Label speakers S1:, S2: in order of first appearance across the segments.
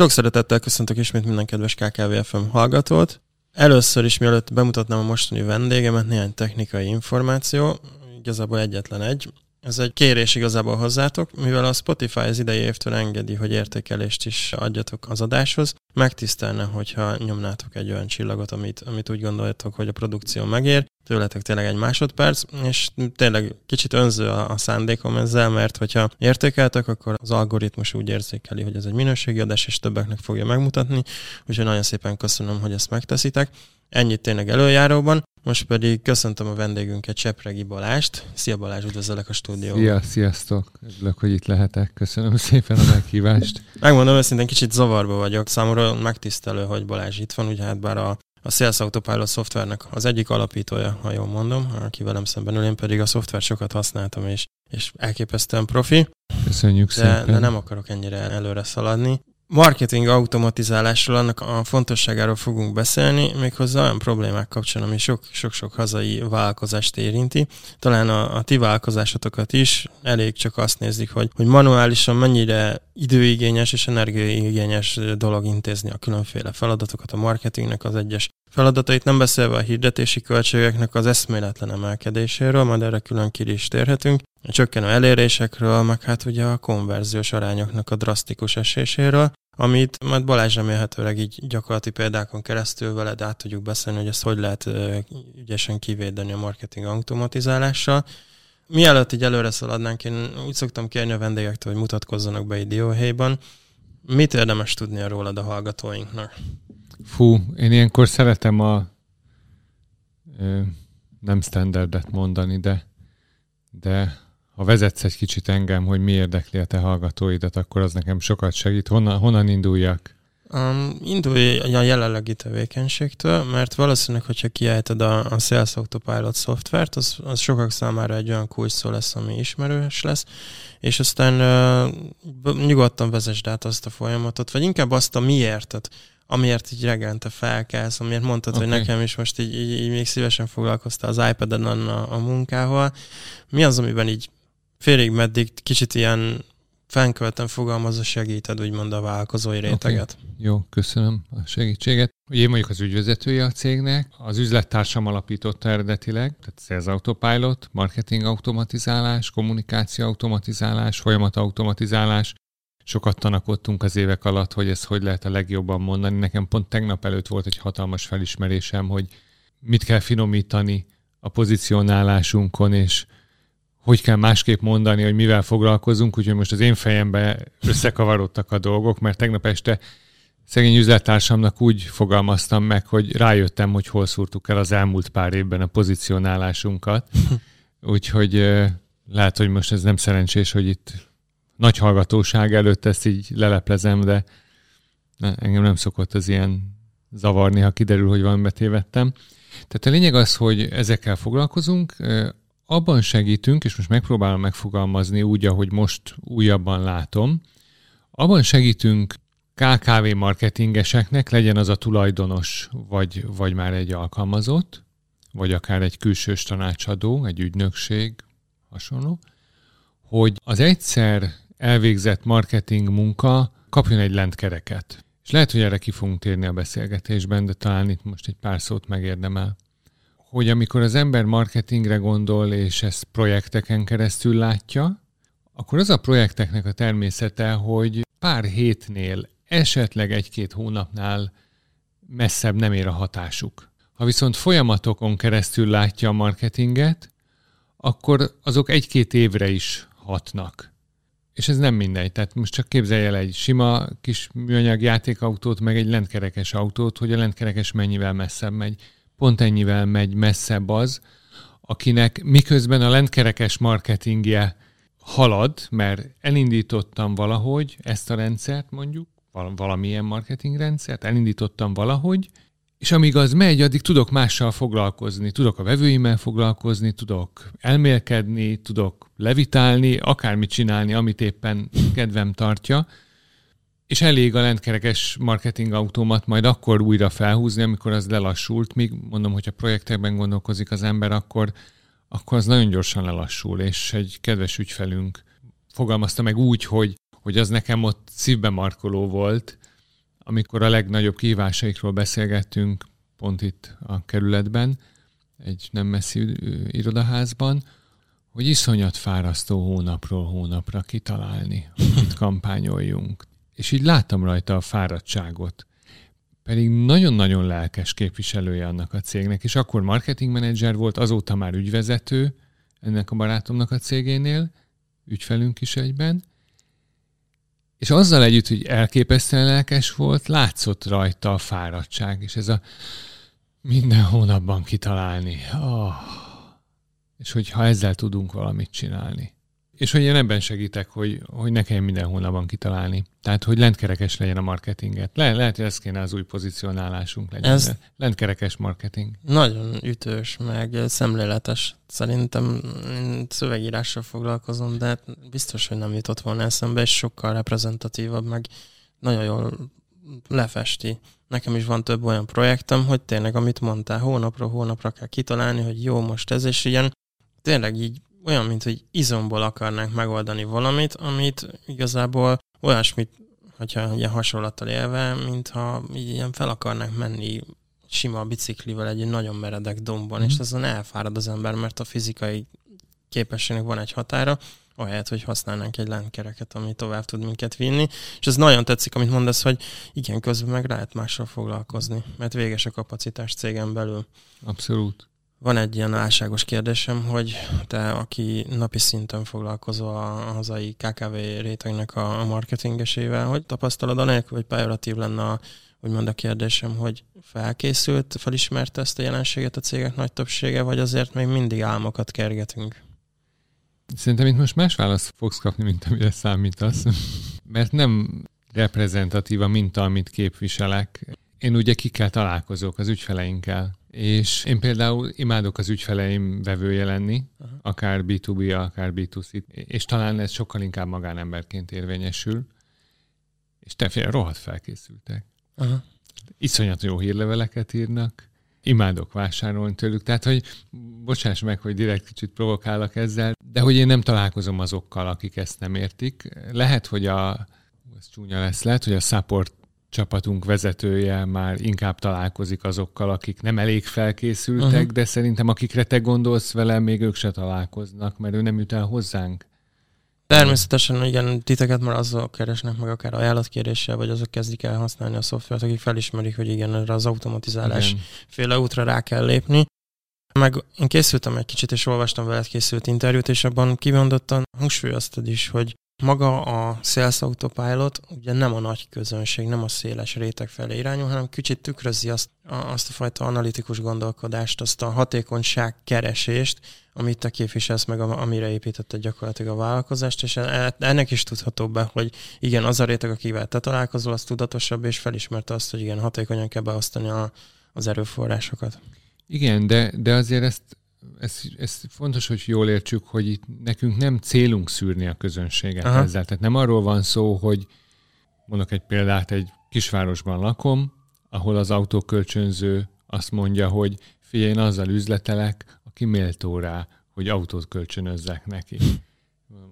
S1: Sok szeretettel köszöntök ismét minden kedves KKV FM hallgatót. Először is, mielőtt bemutatnám a mostani vendégemet, néhány technikai információ, igazából egyetlen egy. Ez egy kérés igazából hozzátok, mivel a Spotify az idei évtől engedi, hogy értékelést is adjatok az adáshoz. Megtisztelne, hogyha nyomnátok egy olyan csillagot, amit, amit úgy gondoljátok, hogy a produkció megér, tőletek tényleg egy másodperc, és tényleg kicsit önző a, a szándékom ezzel, mert hogyha értékeltek, akkor az algoritmus úgy érzékeli, hogy ez egy minőségi adás, és többeknek fogja megmutatni, úgyhogy nagyon szépen köszönöm, hogy ezt megteszitek. Ennyit tényleg előjáróban. Most pedig köszöntöm a vendégünket, Csepregi Balást. Szia Balázs, üdvözöllek a stúdióban.
S2: Szia, sziasztok! Örülök, hogy itt lehetek. Köszönöm szépen a meghívást.
S1: Megmondom őszintén, kicsit zavarba vagyok. Számomra megtisztelő, hogy Balázs itt van, ugye hát bár a a Sales Autopilot szoftvernek az egyik alapítója, ha jól mondom, aki velem szemben ül, én pedig a szoftvert sokat használtam, és, és elképesztően profi.
S2: Köszönjük
S1: de,
S2: szépen.
S1: De nem akarok ennyire előre szaladni marketing automatizálásról, annak a fontosságáról fogunk beszélni, méghozzá olyan problémák kapcsán, ami sok-sok hazai vállalkozást érinti. Talán a, a ti vállalkozásotokat is elég csak azt nézik, hogy, hogy manuálisan mennyire időigényes és energiaigényes dolog intézni a különféle feladatokat, a marketingnek az egyes feladatait, nem beszélve a hirdetési költségeknek az eszméletlen emelkedéséről, majd erre külön ki is térhetünk, a csökkenő elérésekről, meg hát ugye a konverziós arányoknak a drasztikus eséséről, amit majd Balázs remélhetőleg így gyakorlati példákon keresztül veled át tudjuk beszélni, hogy ezt hogy lehet ügyesen kivédeni a marketing automatizálással. Mielőtt így előre szaladnánk, én úgy szoktam kérni a vendégektől, hogy mutatkozzanak be egy dióhéjban. Mit érdemes tudni rólad a hallgatóinknak?
S2: Fú, én ilyenkor szeretem a ö, nem standardet mondani, de, de ha vezetsz egy kicsit engem, hogy mi érdekli a te hallgatóidat, akkor az nekem sokat segít. Honnan, honnan induljak?
S1: Um, indulj a jelenlegi tevékenységtől, mert valószínűleg, hogyha kiejted a, a Sales Autopilot szoftvert, az, az sokak számára egy olyan kulcs lesz, ami ismerős lesz, és aztán uh, nyugodtan vezesd át azt a folyamatot, vagy inkább azt a miértet, amiért így reggelente felkelsz, amiért mondtad, okay. hogy nekem is most így, így, így még szívesen foglalkoztál az iPad-en a, a munkával. Mi az, amiben így félig meddig kicsit ilyen fennkölten fogalmazva segíted, úgymond a vállalkozói réteget. Okay.
S2: Jó, köszönöm a segítséget. Ugye én mondjuk az ügyvezetője a cégnek, az üzlettársam alapította eredetileg, tehát Sales Autopilot, marketing automatizálás, kommunikáció automatizálás, folyamat automatizálás. Sokat tanakodtunk az évek alatt, hogy ezt hogy lehet a legjobban mondani. Nekem pont tegnap előtt volt egy hatalmas felismerésem, hogy mit kell finomítani a pozicionálásunkon, és hogy kell másképp mondani, hogy mivel foglalkozunk, úgyhogy most az én fejembe összekavarodtak a dolgok, mert tegnap este szegény üzlettársamnak úgy fogalmaztam meg, hogy rájöttem, hogy hol szúrtuk el az elmúlt pár évben a pozicionálásunkat. Úgyhogy lehet, hogy most ez nem szerencsés, hogy itt nagy hallgatóság előtt ezt így leleplezem, de engem nem szokott az ilyen zavarni, ha kiderül, hogy valamibe tévedtem. Tehát a lényeg az, hogy ezekkel foglalkozunk, abban segítünk, és most megpróbálom megfogalmazni úgy, ahogy most újabban látom, abban segítünk KKV marketingeseknek, legyen az a tulajdonos, vagy, vagy már egy alkalmazott, vagy akár egy külsős tanácsadó, egy ügynökség, hasonló, hogy az egyszer elvégzett marketing munka kapjon egy lentkereket. És lehet, hogy erre ki fogunk térni a beszélgetésben, de talán itt most egy pár szót megérdemel hogy amikor az ember marketingre gondol, és ezt projekteken keresztül látja, akkor az a projekteknek a természete, hogy pár hétnél, esetleg egy-két hónapnál messzebb nem ér a hatásuk. Ha viszont folyamatokon keresztül látja a marketinget, akkor azok egy-két évre is hatnak. És ez nem mindegy. Tehát most csak képzelj el egy sima kis műanyag játékautót, meg egy lentkerekes autót, hogy a lentkerekes mennyivel messzebb megy pont ennyivel megy messzebb az, akinek miközben a lentkerekes marketingje halad, mert elindítottam valahogy ezt a rendszert mondjuk, valamilyen marketingrendszert, elindítottam valahogy, és amíg az megy, addig tudok mással foglalkozni, tudok a vevőimmel foglalkozni, tudok elmélkedni, tudok levitálni, akármit csinálni, amit éppen kedvem tartja, és elég a lentkerekes marketing automat majd akkor újra felhúzni, amikor az lelassult, míg mondom, hogyha projektekben gondolkozik az ember, akkor, akkor az nagyon gyorsan lelassul, és egy kedves ügyfelünk fogalmazta meg úgy, hogy, hogy az nekem ott szívbe markoló volt, amikor a legnagyobb kihívásaikról beszélgettünk, pont itt a kerületben, egy nem messzi irodaházban, hogy iszonyat fárasztó hónapról hónapra kitalálni, hogy kampányoljunk. És így láttam rajta a fáradtságot. Pedig nagyon-nagyon lelkes képviselője annak a cégnek, és akkor marketingmenedzser volt, azóta már ügyvezető ennek a barátomnak a cégénél, ügyfelünk is egyben, és azzal együtt, hogy elképesztően lelkes volt, látszott rajta a fáradtság, és ez a minden hónapban kitalálni. Oh. És hogyha ezzel tudunk valamit csinálni. És hogy én ebben segítek, hogy, hogy ne kelljen minden hónapban kitalálni. Tehát, hogy lentkerekes legyen a marketinget. Le, lehet, hogy ez kéne az új pozicionálásunk legyen. Ez lentkerekes marketing.
S1: Nagyon ütős, meg szemléletes. Szerintem szövegírással foglalkozom, de biztos, hogy nem jutott volna eszembe, és sokkal reprezentatívabb, meg nagyon jól lefesti. Nekem is van több olyan projektem, hogy tényleg, amit mondtál, hónapról hónapra kell kitalálni, hogy jó, most ez, és ilyen tényleg így olyan, mint hogy izomból akarnánk megoldani valamit, amit igazából olyasmit, hogyha ilyen hasonlattal élve, mintha így ilyen fel akarnánk menni sima biciklivel egy nagyon meredek dombon, mm. és azon elfárad az ember, mert a fizikai képességnek van egy határa, ahelyett, hogy használnánk egy lánckereket, ami tovább tud minket vinni. És ez nagyon tetszik, amit mondasz, hogy igen, közben meg lehet mással foglalkozni, mert véges a kapacitás cégen belül.
S2: Abszolút.
S1: Van egy ilyen álságos kérdésem, hogy te, aki napi szinten foglalkozol a hazai KKV rétegnek a marketingesével, hogy tapasztalod anélkül, hogy pejoratív lenne a, úgymond a kérdésem, hogy felkészült, felismerte ezt a jelenséget a cégek nagy többsége, vagy azért még mindig álmokat kergetünk?
S2: Szerintem itt most más választ fogsz kapni, mint amire számítasz, mert nem reprezentatív a minta, amit képviselek. Én ugye kikkel találkozok az ügyfeleinkkel, és én például imádok az ügyfeleim vevője lenni, uh-huh. akár B2B, akár B2C, és talán ez sokkal inkább magánemberként érvényesül, és te fél, rohadt felkészültek. Uh-huh. Iszonyat jó hírleveleket írnak, imádok vásárolni tőlük, tehát hogy bocsáss meg, hogy direkt kicsit provokálok ezzel, de hogy én nem találkozom azokkal, akik ezt nem értik. Lehet, hogy a, ez csúnya lesz, lehet, hogy a support csapatunk vezetője már inkább találkozik azokkal, akik nem elég felkészültek, uh-huh. de szerintem akikre te gondolsz vele, még ők se találkoznak, mert ő nem jut el hozzánk.
S1: Természetesen igen, titeket már azok keresnek meg akár ajánlatkéréssel, vagy azok kezdik el használni a szoftvert, akik felismerik, hogy igen, erre az automatizálás igen. féle útra rá kell lépni. Meg én készültem egy kicsit, és olvastam veled készült interjút, és abban kimondottan hangsúlyoztad is, hogy maga a Sales Autopilot ugye nem a nagy közönség, nem a széles réteg felé irányul, hanem kicsit tükrözi azt, azt a fajta analitikus gondolkodást, azt a hatékonyság keresést, amit te képviselsz meg, amire építette gyakorlatilag a vállalkozást, és e, ennek is tudható be, hogy igen, az a réteg, akivel te találkozol, az tudatosabb, és felismerte azt, hogy igen, hatékonyan kell beosztani a, az erőforrásokat.
S2: Igen, de, de azért ezt ez, ez fontos, hogy jól értsük, hogy itt nekünk nem célunk szűrni a közönséget Aha. ezzel. Tehát nem arról van szó, hogy mondok egy példát, egy kisvárosban lakom, ahol az autókölcsönző azt mondja, hogy figyelj, én azzal üzletelek, aki méltó rá, hogy autót kölcsönözzek neki.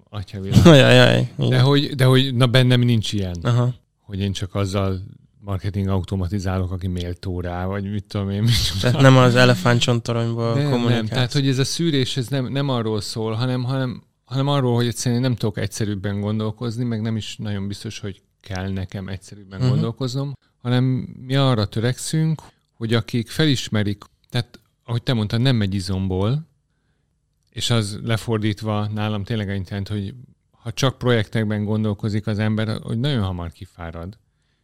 S2: Atya de, hogy, de hogy na bennem nincs ilyen. Aha. Hogy én csak azzal marketing automatizálok, aki méltó rá, vagy mit tudom én. Mit
S1: tehát nem az elefántcsontoronyból kommunikálsz. Nem,
S2: tehát hogy ez a szűrés ez nem, nem arról szól, hanem, hanem, hanem arról, hogy egyszerűen nem tudok egyszerűbben gondolkozni, meg nem is nagyon biztos, hogy kell nekem egyszerűbben uh-huh. gondolkoznom, hanem mi arra törekszünk, hogy akik felismerik, tehát ahogy te mondtad, nem megy izomból, és az lefordítva nálam tényleg annyit hogy ha csak projektekben gondolkozik az ember, hogy nagyon hamar kifárad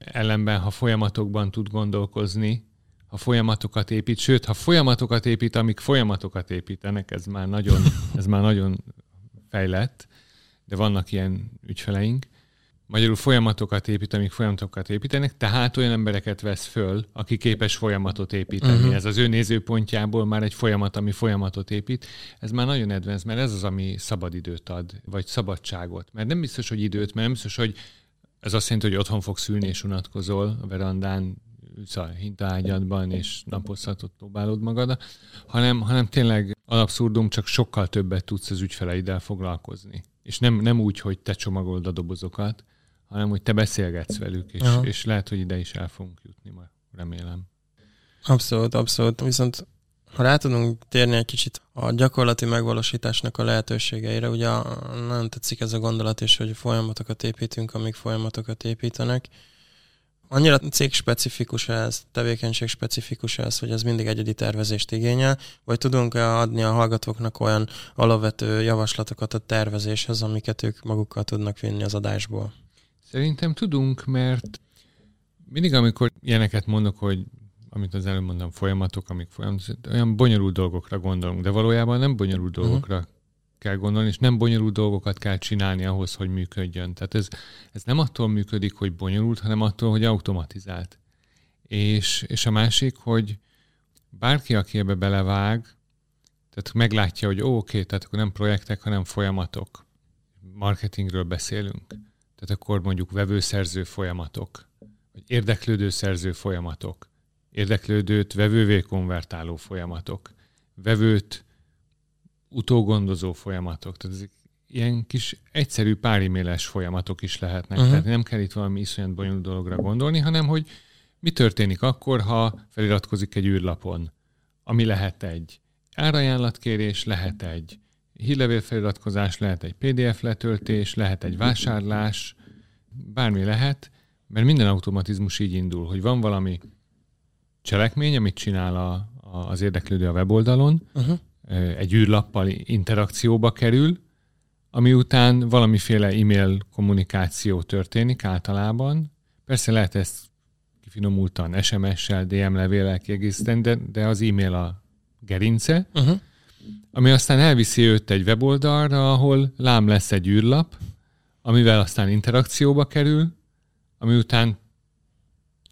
S2: ellenben, ha folyamatokban tud gondolkozni, ha folyamatokat épít, sőt, ha folyamatokat épít, amik folyamatokat építenek, ez már nagyon, ez már nagyon fejlett, de vannak ilyen ügyfeleink, Magyarul folyamatokat épít, amik folyamatokat építenek, tehát olyan embereket vesz föl, aki képes folyamatot építeni. Uh-huh. Ez az ő nézőpontjából már egy folyamat, ami folyamatot épít. Ez már nagyon advanced, mert ez az, ami szabadidőt ad, vagy szabadságot. Mert nem biztos, hogy időt, mert nem biztos, hogy ez azt jelenti, hogy otthon fogsz ülni és unatkozol a verandán, ülsz a hintaágyadban, és napozhatot próbálod magad, hanem, hanem tényleg alapszurdum, csak sokkal többet tudsz az ügyfeleiddel foglalkozni. És nem, nem úgy, hogy te csomagolod a dobozokat, hanem hogy te beszélgetsz velük, és, és lehet, hogy ide is el fogunk jutni, ma, remélem.
S1: Abszolút, abszolút. Viszont ha rá tudunk térni egy kicsit a gyakorlati megvalósításnak a lehetőségeire, ugye nagyon tetszik ez a gondolat is, hogy folyamatokat építünk, amíg folyamatokat építenek. Annyira cég specifikus ez, tevékenység specifikus ez, hogy ez mindig egyedi tervezést igényel, vagy tudunk-e adni a hallgatóknak olyan alapvető javaslatokat a tervezéshez, amiket ők magukkal tudnak vinni az adásból?
S2: Szerintem tudunk, mert mindig, amikor ilyeneket mondok, hogy amit az előbb mondtam, folyamatok, amik folyamatok, olyan bonyolult dolgokra gondolunk, de valójában nem bonyolult uh-huh. dolgokra kell gondolni, és nem bonyolult dolgokat kell csinálni ahhoz, hogy működjön. Tehát ez, ez nem attól működik, hogy bonyolult, hanem attól, hogy automatizált. És, és a másik, hogy bárki, aki ebbe belevág, tehát meglátja, hogy ó, oké, tehát akkor nem projektek, hanem folyamatok. Marketingről beszélünk. Tehát akkor mondjuk vevőszerző folyamatok, vagy érdeklődő szerző folyamatok, érdeklődőt vevővé konvertáló folyamatok, vevőt utógondozó folyamatok. Tehát ezek ilyen kis egyszerű pár e-mailes folyamatok is lehetnek. Uh-huh. Tehát nem kell itt valami iszonyat bonyolult dologra gondolni, hanem hogy mi történik akkor, ha feliratkozik egy űrlapon, ami lehet egy árajánlatkérés, lehet egy hírlevél feliratkozás, lehet egy PDF letöltés, lehet egy vásárlás, bármi lehet, mert minden automatizmus így indul, hogy van valami cselekmény, amit csinál a, a, az érdeklődő a weboldalon, uh-huh egy űrlappal interakcióba kerül, ami után valamiféle e-mail kommunikáció történik általában. Persze lehet ezt kifinomultan SMS-sel, DM levéllel kiegészíteni, de, de az e-mail a gerince, uh-huh. ami aztán elviszi őt egy weboldalra, ahol lám lesz egy űrlap, amivel aztán interakcióba kerül, ami után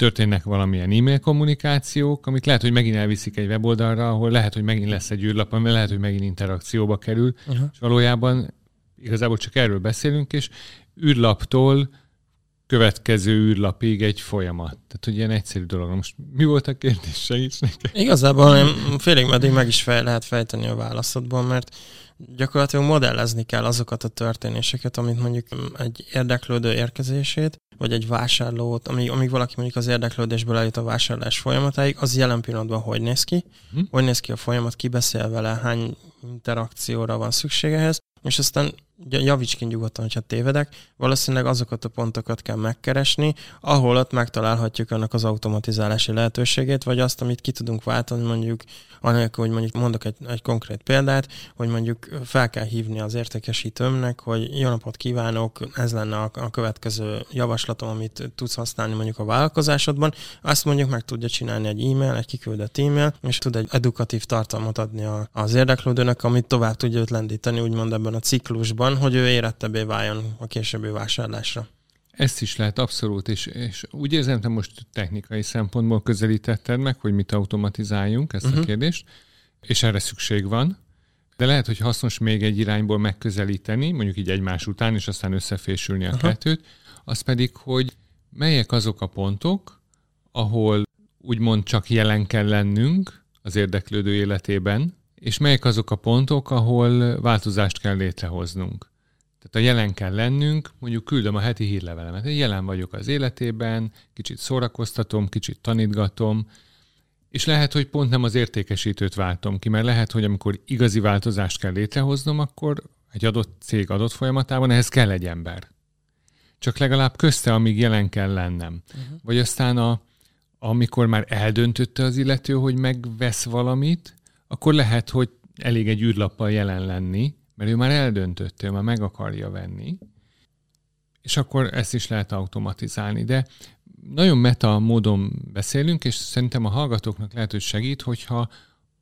S2: történnek valamilyen e-mail kommunikációk, amik lehet, hogy megint elviszik egy weboldalra, ahol lehet, hogy megint lesz egy űrlap, ami lehet, hogy megint interakcióba kerül, uh-huh. és valójában igazából csak erről beszélünk, és űrlaptól következő űrlapig egy folyamat. Tehát, hogy ilyen egyszerű dolog. Most mi volt a kérdés? Segíts nekem.
S1: Igazából nem félig meddig meg is fel lehet fejteni a válaszodból, mert gyakorlatilag modellezni kell azokat a történéseket, amit mondjuk egy érdeklődő érkezését, vagy egy vásárlót, amíg, amíg valaki mondjuk az érdeklődésből eljut a vásárlás folyamatáig, az jelen pillanatban hogy néz ki, hm? hogy néz ki a folyamat, ki beszél vele, hány interakcióra van szükségehez, és aztán javíts ki nyugodtan, hogyha tévedek, valószínűleg azokat a pontokat kell megkeresni, ahol ott megtalálhatjuk annak az automatizálási lehetőségét, vagy azt, amit ki tudunk váltani, mondjuk, anélkül, hogy mondjuk mondok egy, egy konkrét példát, hogy mondjuk fel kell hívni az értékesítőmnek, hogy jó napot kívánok, ez lenne a, a következő javaslatom, amit tudsz használni mondjuk a vállalkozásodban, azt mondjuk meg tudja csinálni egy e-mail, egy kiküldött e-mail, és tud egy edukatív tartalmat adni a, az érdeklődőnek, amit tovább tudja őt lendíteni, úgymond ebben a ciklusban, van, hogy ő érettebbé váljon a későbbi vásárlásra.
S2: Ezt is lehet abszolút, és, és úgy érzem, te most technikai szempontból közelítetted meg, hogy mit automatizáljunk ezt uh-huh. a mhm. kérdést, és erre szükség van, de lehet, hogy hasznos még egy irányból megközelíteni, mondjuk így egymás után, és aztán összefésülni a uh-huh. kettőt, az pedig, hogy melyek azok a pontok, ahol úgymond csak jelen kell lennünk az érdeklődő életében, és melyek azok a pontok, ahol változást kell létrehoznunk. Tehát a jelen kell lennünk, mondjuk küldöm a heti hírlevelemet. Én jelen vagyok az életében, kicsit szórakoztatom, kicsit tanítgatom, és lehet, hogy pont nem az értékesítőt váltom ki, mert lehet, hogy amikor igazi változást kell létrehoznom, akkor egy adott cég adott folyamatában ehhez kell egy ember. Csak legalább közte, amíg jelen kell lennem. Uh-huh. Vagy aztán a, amikor már eldöntötte az illető, hogy megvesz valamit, akkor lehet, hogy elég egy űrlappal jelen lenni, mert ő már eldöntötte, ő már meg akarja venni, és akkor ezt is lehet automatizálni. De nagyon meta módon beszélünk, és szerintem a hallgatóknak lehet, hogy segít, hogyha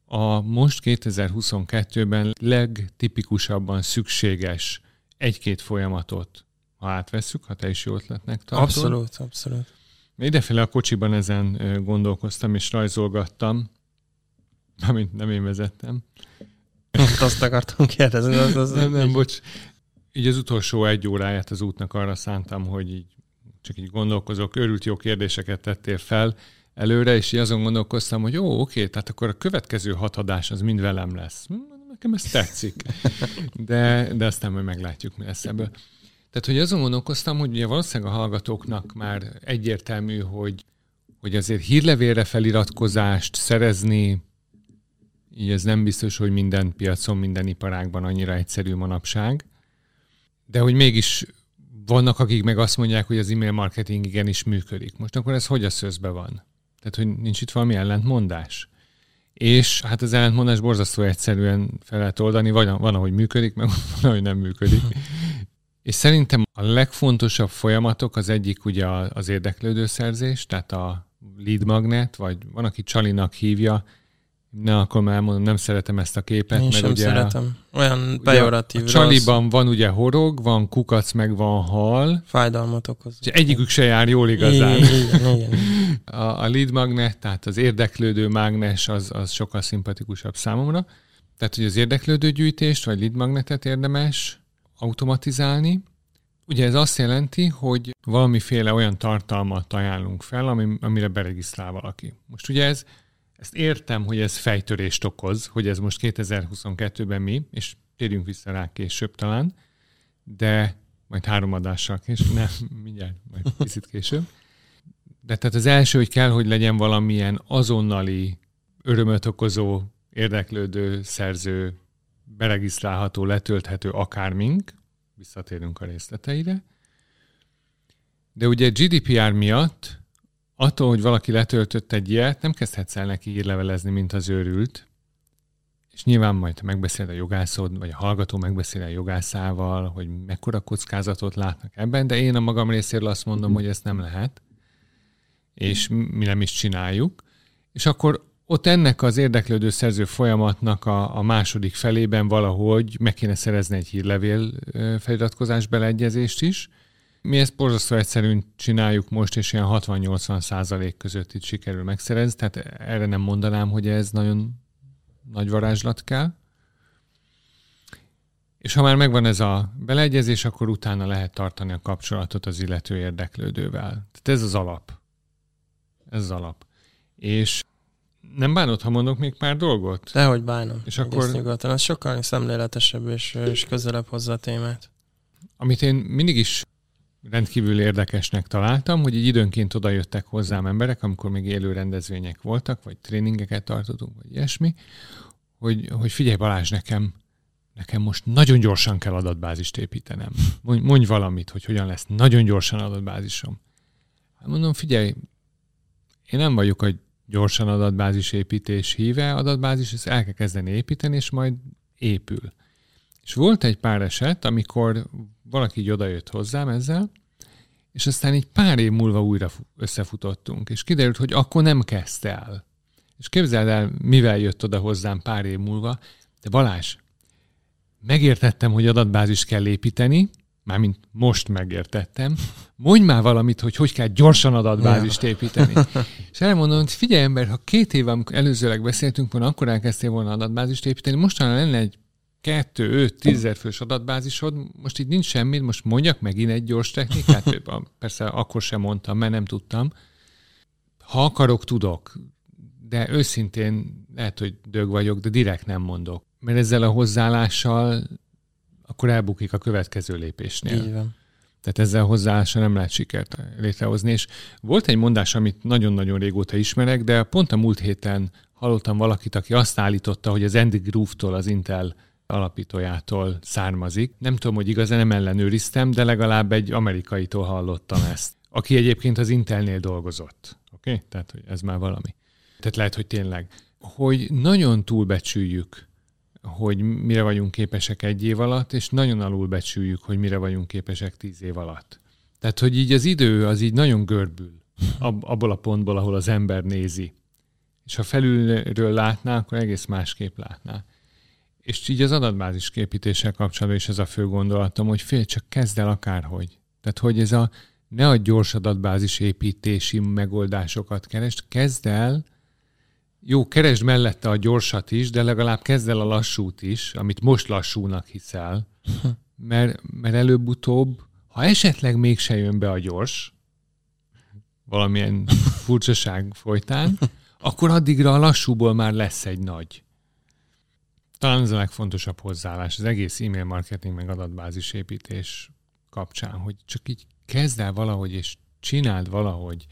S2: a most 2022-ben legtipikusabban szükséges egy-két folyamatot, ha átvesszük, ha te is jó ötletnek tartod.
S1: Abszolút, abszolút.
S2: Idefele a kocsiban ezen gondolkoztam és rajzolgattam, amint nem én vezettem.
S1: Azt akartam kérdezni. Az, az
S2: nem, nem, bocs. Így az utolsó egy óráját az útnak arra szántam, hogy így csak így gondolkozok, örült jó kérdéseket tettél fel előre, és így azon gondolkoztam, hogy jó, oké, tehát akkor a következő hat adás az mind velem lesz. Hm, nekem ez tetszik. De, de aztán majd meglátjuk, mi lesz ebből. Tehát, hogy azon gondolkoztam, hogy ugye valószínűleg a hallgatóknak már egyértelmű, hogy, hogy azért hírlevélre feliratkozást szerezni, így ez nem biztos, hogy minden piacon, minden iparágban annyira egyszerű manapság. De hogy mégis vannak, akik meg azt mondják, hogy az e-mail marketing igenis működik. Most akkor ez hogy a szözbe van? Tehát, hogy nincs itt valami ellentmondás? És hát az ellentmondás borzasztó egyszerűen fel lehet oldani, vagy van, ahogy működik, meg van, ahogy nem működik. És szerintem a legfontosabb folyamatok az egyik ugye az érdeklődőszerzés, tehát a lead magnet, vagy van, aki csalinak hívja, ne, akkor már elmondom, nem szeretem ezt a képet.
S1: Én
S2: mert
S1: sem
S2: ugye
S1: szeretem. Olyan pejoratív.
S2: A, a csaliban van ugye horog, van kukac, meg van hal.
S1: Fájdalmat okoz.
S2: És egyikük se jár jól igazán.
S1: Igen, igen.
S2: A, a lead magnet, tehát az érdeklődő mágnes, az, az sokkal szimpatikusabb számomra. Tehát, hogy az érdeklődő gyűjtést, vagy lead magnetet érdemes automatizálni. Ugye ez azt jelenti, hogy valamiféle olyan tartalmat ajánlunk fel, ami, amire beregisztrál valaki. Most ugye ez ezt értem, hogy ez fejtörést okoz, hogy ez most 2022-ben mi, és térjünk vissza rá később talán, de majd három adással később, nem, mindjárt, majd kicsit később. De tehát az első, hogy kell, hogy legyen valamilyen azonnali, örömöt okozó, érdeklődő, szerző, beregisztrálható, letölthető akármink, visszatérünk a részleteire. De ugye GDPR miatt attól, hogy valaki letöltött egy ilyet, nem kezdhetsz el neki írlevelezni, mint az őrült. És nyilván majd, ha megbeszél a jogászod, vagy a hallgató megbeszél a jogászával, hogy mekkora kockázatot látnak ebben, de én a magam részéről azt mondom, hogy ezt nem lehet, és mi nem is csináljuk. És akkor ott ennek az érdeklődő szerző folyamatnak a, a második felében valahogy meg kéne szerezni egy hírlevél feliratkozás beleegyezést is, mi ezt borzasztó egyszerűen csináljuk most, és ilyen 60-80 százalék között itt sikerül megszerezni, tehát erre nem mondanám, hogy ez nagyon nagy varázslat kell. És ha már megvan ez a beleegyezés, akkor utána lehet tartani a kapcsolatot az illető érdeklődővel. Tehát ez az alap. Ez az alap. És nem bánod, ha mondok még pár dolgot?
S1: Dehogy bánom.
S2: És akkor...
S1: Nyugodtan. Ez sokkal szemléletesebb és, és közelebb hozza a témát.
S2: Amit én mindig is rendkívül érdekesnek találtam, hogy így időnként oda jöttek hozzám emberek, amikor még élő rendezvények voltak, vagy tréningeket tartottunk, vagy ilyesmi, hogy, hogy figyelj Balázs, nekem, nekem most nagyon gyorsan kell adatbázist építenem. Mondj, mondj valamit, hogy hogyan lesz nagyon gyorsan adatbázisom. Hát mondom, figyelj, én nem vagyok a gyorsan adatbázis építés híve, adatbázis, ezt el kell kezdeni építeni, és majd épül. És volt egy pár eset, amikor valaki így odajött hozzám ezzel, és aztán egy pár év múlva újra összefutottunk, és kiderült, hogy akkor nem kezdte el. És képzeld el, mivel jött oda hozzám pár év múlva, de Balázs, megértettem, hogy adatbázis kell építeni, mármint most megértettem, mondj már valamit, hogy hogy kell gyorsan adatbázist építeni. és elmondom, hogy figyelj ember, ha két év, amikor előzőleg beszéltünk volna, akkor elkezdtél volna adatbázist építeni, mostanában lenne egy kettő, öt, tízezer fős adatbázisod, most itt nincs semmi, most mondjak megint egy gyors technikát, persze akkor sem mondtam, mert nem tudtam. Ha akarok, tudok, de őszintén lehet, hogy dög vagyok, de direkt nem mondok. Mert ezzel a hozzáállással akkor elbukik a következő lépésnél.
S1: Így van.
S2: Tehát ezzel a hozzáállással nem lehet sikert létrehozni. És volt egy mondás, amit nagyon-nagyon régóta ismerek, de pont a múlt héten hallottam valakit, aki azt állította, hogy az Andy Groove-tól az Intel alapítójától származik. Nem tudom, hogy igazán nem ellenőriztem, de legalább egy amerikaitól hallottam ezt, aki egyébként az Intelnél dolgozott. Oké? Okay? Tehát, hogy ez már valami. Tehát lehet, hogy tényleg, hogy nagyon túlbecsüljük, hogy mire vagyunk képesek egy év alatt, és nagyon alulbecsüljük, hogy mire vagyunk képesek tíz év alatt. Tehát, hogy így az idő az így nagyon görbül ab, abból a pontból, ahol az ember nézi. És ha felülről látná, akkor egész másképp látná. És így az adatbázis képítéssel kapcsolatban is ez a fő gondolatom, hogy fél csak kezd el akárhogy. Tehát, hogy ez a ne a gyors adatbázis építési megoldásokat keresd, kezd el, jó, keresd mellette a gyorsat is, de legalább kezd el a lassút is, amit most lassúnak hiszel, mert, mert előbb-utóbb, ha esetleg mégse jön be a gyors, valamilyen furcsaság folytán, akkor addigra a lassúból már lesz egy nagy. Talán ez a legfontosabb hozzáállás, az egész e-mail marketing meg adatbázis építés kapcsán, hogy csak így kezd el valahogy, és csináld valahogy,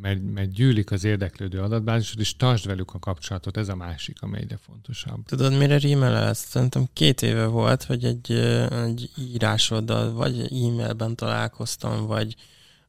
S2: mert, mert gyűlik az érdeklődő adatbázisod, és tartsd velük a kapcsolatot, ez a másik, ami egyre fontosabb.
S1: Tudod, mire rímel ezt? Szerintem két éve volt, hogy egy, egy írásoddal, vagy e-mailben találkoztam, vagy,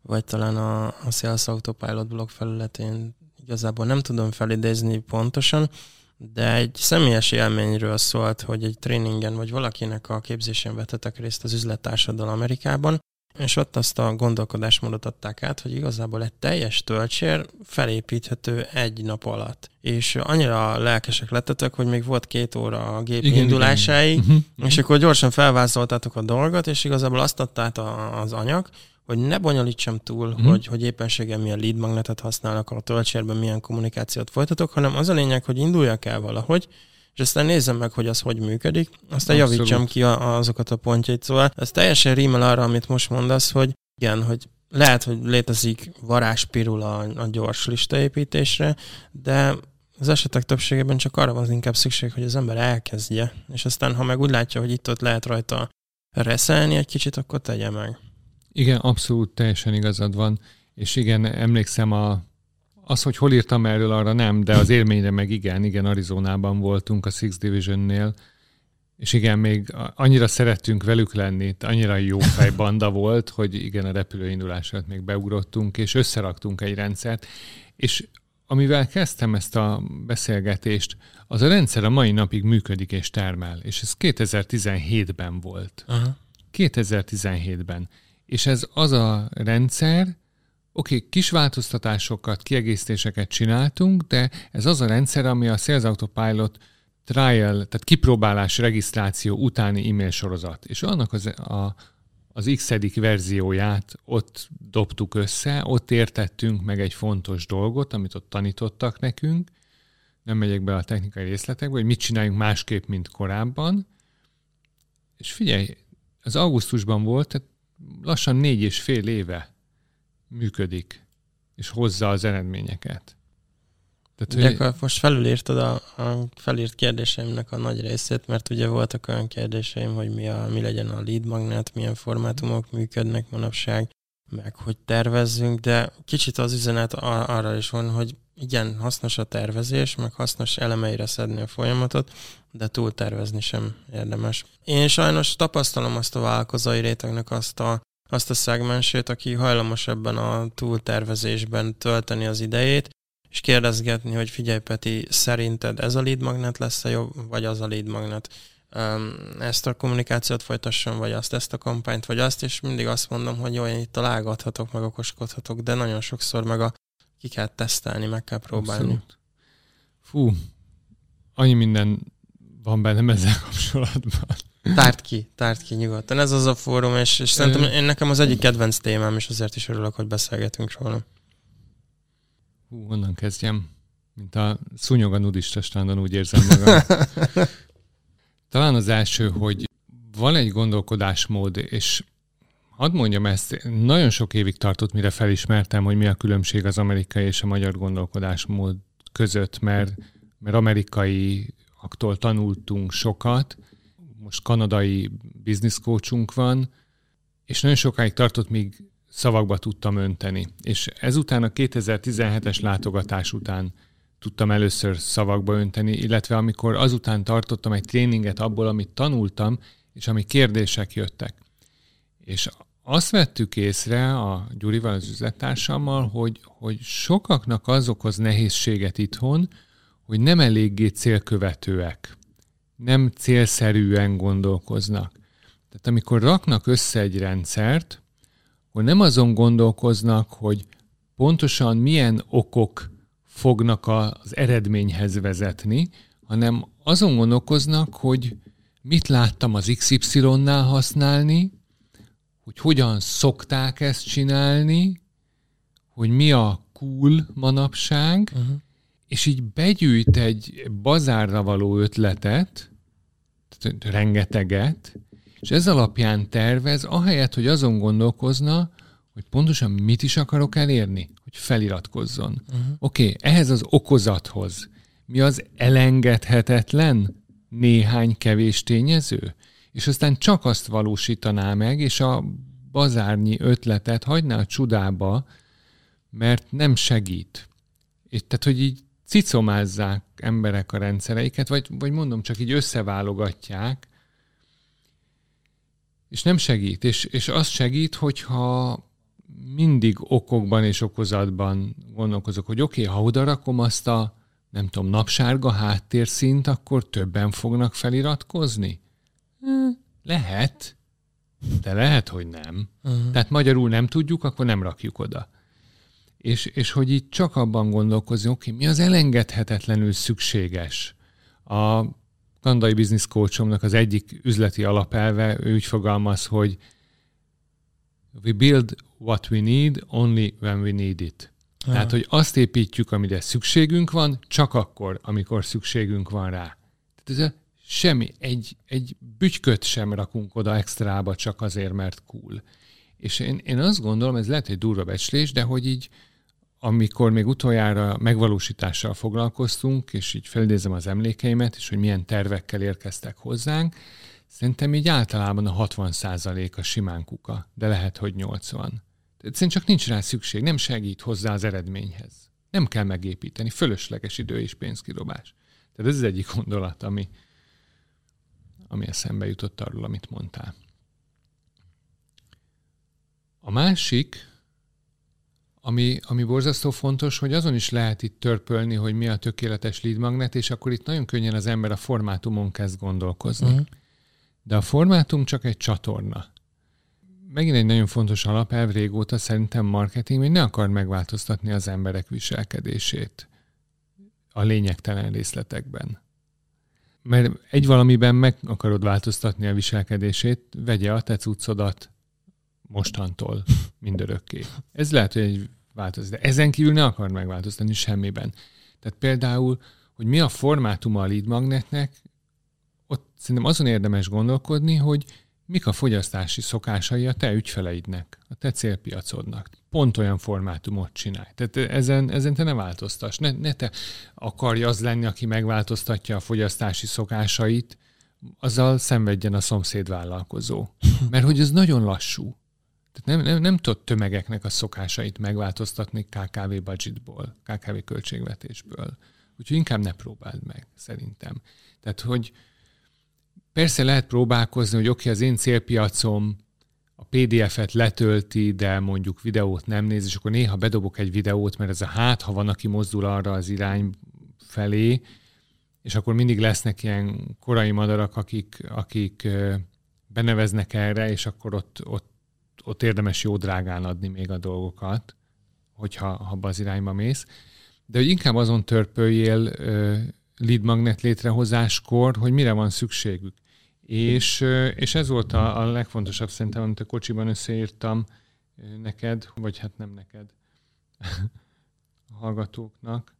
S1: vagy talán a, a Sales Autopilot blog felületén igazából nem tudom felidézni pontosan, de egy személyes élményről szólt, hogy egy tréningen vagy valakinek a képzésén vetetek részt az üzlettársaddal Amerikában, és ott azt a gondolkodásmódot adták át, hogy igazából egy teljes töltsér felépíthető egy nap alatt. És annyira lelkesek lettetek, hogy még volt két óra a gép igen, indulásáig, igen. Uh-huh, és akkor gyorsan felvázoltátok a dolgot, és igazából azt adtát az anyag, hogy ne bonyolítsam túl, uh-huh. hogy, hogy éppenséggel milyen lead magnetet használnak a töltsérben, milyen kommunikációt folytatok, hanem az a lényeg, hogy induljak el valahogy, és aztán nézzem meg, hogy az hogy működik, aztán Abszolút. javítsam ki a, azokat a pontjait. Szóval ez teljesen rímel arra, amit most mondasz, hogy igen, hogy lehet, hogy létezik varázspirul a, a gyors listaépítésre, de az esetek többségében csak arra van inkább szükség, hogy az ember elkezdje, és aztán, ha meg úgy látja, hogy itt-ott lehet rajta reszelni egy kicsit, akkor tegye meg.
S2: Igen, abszolút teljesen igazad van, és igen, emlékszem a az, hogy hol írtam erről, arra nem, de az élményre meg igen, igen, Arizonában voltunk a Six Division-nél, és igen, még annyira szerettünk velük lenni, annyira jó fejbanda volt, hogy igen, a repülőindulás előtt még beugrottunk, és összeraktunk egy rendszert, és amivel kezdtem ezt a beszélgetést, az a rendszer a mai napig működik és termel, és ez 2017-ben volt. Aha. 2017-ben. És ez az a rendszer, Oké, okay, kis változtatásokat, kiegészítéseket csináltunk, de ez az a rendszer, ami a Sales Autopilot trial, tehát kipróbálás regisztráció utáni e-mail sorozat. És annak az, a, az x verzióját ott dobtuk össze, ott értettünk meg egy fontos dolgot, amit ott tanítottak nekünk. Nem megyek be a technikai részletekbe, hogy mit csináljunk másképp, mint korábban. És figyelj, az augusztusban volt, tehát lassan négy és fél éve működik, és hozza az eredményeket.
S1: Tehát, hogy... most felülírtad a, a felírt kérdéseimnek a nagy részét, mert ugye voltak olyan kérdéseim, hogy mi, a, mi legyen a lead magnet, milyen formátumok működnek manapság, meg hogy tervezzünk, de kicsit az üzenet arra is van, hogy igen, hasznos a tervezés, meg hasznos elemeire szedni a folyamatot, de túl tervezni sem érdemes. Én sajnos tapasztalom azt a vállalkozói rétegnek azt a azt a szegmensét, aki hajlamos ebben a túltervezésben tölteni az idejét, és kérdezgetni, hogy figyelj Peti, szerinted ez a lead magnet lesz a jobb, vagy az a lead magnet? Ezt a kommunikációt folytassam, vagy azt, ezt a kampányt, vagy azt, és mindig azt mondom, hogy jó, én itt találgathatok, meg okoskodhatok, de nagyon sokszor meg a ki kell tesztelni, meg kell próbálni. Abszolút.
S2: Fú, annyi minden van bennem ezzel kapcsolatban.
S1: Tárt ki, tárt ki nyugodtan. Ez az a fórum, és, és szerintem én nekem az egyik kedvenc témám, és azért is örülök, hogy beszélgetünk róla.
S2: Hú, honnan kezdjem? Mint a szúnyog a nudista strandon, úgy érzem magam. Talán az első, hogy van egy gondolkodásmód, és hadd mondjam ezt, nagyon sok évig tartott, mire felismertem, hogy mi a különbség az amerikai és a magyar gondolkodásmód között, mert, mert amerikai aktól tanultunk sokat, most kanadai coachunk van, és nagyon sokáig tartott, míg szavakba tudtam önteni. És ezután a 2017-es látogatás után tudtam először szavakba önteni, illetve amikor azután tartottam egy tréninget abból, amit tanultam, és ami kérdések jöttek. És azt vettük észre a Gyurival, az üzlettársammal, hogy, hogy sokaknak az okoz nehézséget itthon, hogy nem eléggé célkövetőek nem célszerűen gondolkoznak. Tehát amikor raknak össze egy rendszert, hogy nem azon gondolkoznak, hogy pontosan milyen okok fognak az eredményhez vezetni, hanem azon gondolkoznak, hogy mit láttam az XY-nál használni, hogy hogyan szokták ezt csinálni, hogy mi a cool manapság, uh-huh és így begyűjt egy bazárra való ötletet, rengeteget, és ez alapján tervez, ahelyett, hogy azon gondolkozna, hogy pontosan mit is akarok elérni, hogy feliratkozzon. Uh-huh. Oké, okay, ehhez az okozathoz mi az elengedhetetlen néhány kevés tényező? és aztán csak azt valósítaná meg, és a bazárnyi ötletet hagyná a csudába, mert nem segít. És tehát, hogy így cicomázzák emberek a rendszereiket, vagy, vagy mondom, csak így összeválogatják, és nem segít. És, és az segít, hogyha mindig okokban és okozatban gondolkozok, hogy oké, okay, ha oda rakom azt a, nem tudom, napsárga háttérszint, akkor többen fognak feliratkozni? Hm, lehet, de lehet, hogy nem. Uh-huh. Tehát magyarul nem tudjuk, akkor nem rakjuk oda. És, és hogy így csak abban gondolkozni, oké, okay, mi az elengedhetetlenül szükséges. A Kandai Business Coachomnak az egyik üzleti alapelve, ő úgy fogalmaz, hogy we build what we need only when we need it. Ja. Tehát, hogy azt építjük, amire szükségünk van, csak akkor, amikor szükségünk van rá. Tehát ez semmi, egy, egy bütyköt sem rakunk oda extrába csak azért, mert cool. És én, én azt gondolom, ez lehet egy durva becslés, de hogy így amikor még utoljára megvalósítással foglalkoztunk, és így felidézem az emlékeimet, és hogy milyen tervekkel érkeztek hozzánk, szerintem így általában a 60 a simán kuka, de lehet, hogy 80. Egyszerűen csak nincs rá szükség, nem segít hozzá az eredményhez. Nem kell megépíteni, fölösleges idő és pénzkidobás. Tehát ez az egyik gondolat, ami, ami eszembe jutott arról, amit mondtál. A másik, ami, ami borzasztó fontos, hogy azon is lehet itt törpölni, hogy mi a tökéletes lead magnet, és akkor itt nagyon könnyen az ember a formátumon kezd gondolkozni. Uh-huh. De a formátum csak egy csatorna. Megint egy nagyon fontos alapelv régóta szerintem marketing, hogy ne akar megváltoztatni az emberek viselkedését a lényegtelen részletekben. Mert egy valamiben meg akarod változtatni a viselkedését, vegye a te cuccodat mostantól mindörökké. Ez lehet, hogy egy változ, de ezen kívül ne akar megváltoztatni semmiben. Tehát például, hogy mi a formátuma a lead magnetnek, ott szerintem azon érdemes gondolkodni, hogy mik a fogyasztási szokásai a te ügyfeleidnek, a te célpiacodnak. Pont olyan formátumot csinálj. Tehát ezen, ezen te ne változtass. Ne, ne te akarj az lenni, aki megváltoztatja a fogyasztási szokásait, azzal szenvedjen a szomszéd vállalkozó. Mert hogy ez nagyon lassú. Tehát nem, nem, nem tud tömegeknek a szokásait megváltoztatni KKV budgetból, KKV költségvetésből. Úgyhogy inkább ne próbáld meg, szerintem. Tehát, hogy persze lehet próbálkozni, hogy oké, okay, az én célpiacom a PDF-et letölti, de mondjuk videót nem néz, és akkor néha bedobok egy videót, mert ez a hát, ha van, aki mozdul arra az irány felé, és akkor mindig lesznek ilyen korai madarak, akik, akik beneveznek erre, és akkor ott, ott ott érdemes jó drágán adni még a dolgokat, hogyha ha az irányba mész. De hogy inkább azon törpöljél lead magnet létrehozáskor, hogy mire van szükségük. És, és ez volt a, a legfontosabb szerintem, amit a kocsiban összeírtam neked, vagy hát nem neked, a hallgatóknak,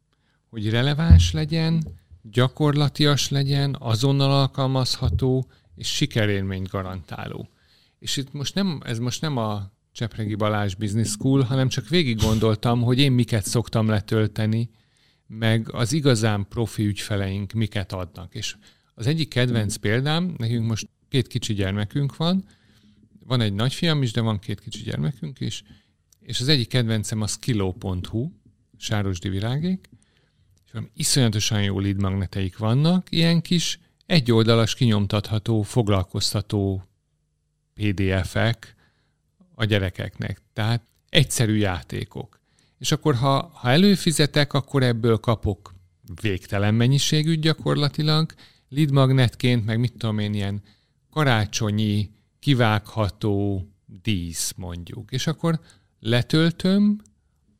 S2: hogy releváns legyen, gyakorlatias legyen, azonnal alkalmazható, és sikerélményt garantáló. És itt most nem, ez most nem a Csepregi Balázs Business School, hanem csak végig gondoltam, hogy én miket szoktam letölteni, meg az igazán profi ügyfeleink miket adnak. És az egyik kedvenc példám, nekünk most két kicsi gyermekünk van, van egy nagyfiam is, de van két kicsi gyermekünk is, és az egyik kedvencem a skilo.hu, Sárosdi Virágék, és valami iszonyatosan jó lead magneteik vannak, ilyen kis egyoldalas kinyomtatható, foglalkoztató PDF-ek a gyerekeknek. Tehát egyszerű játékok. És akkor ha, ha előfizetek, akkor ebből kapok végtelen mennyiségű gyakorlatilag, lead magnetként, meg mit tudom én, ilyen karácsonyi, kivágható dísz mondjuk. És akkor letöltöm,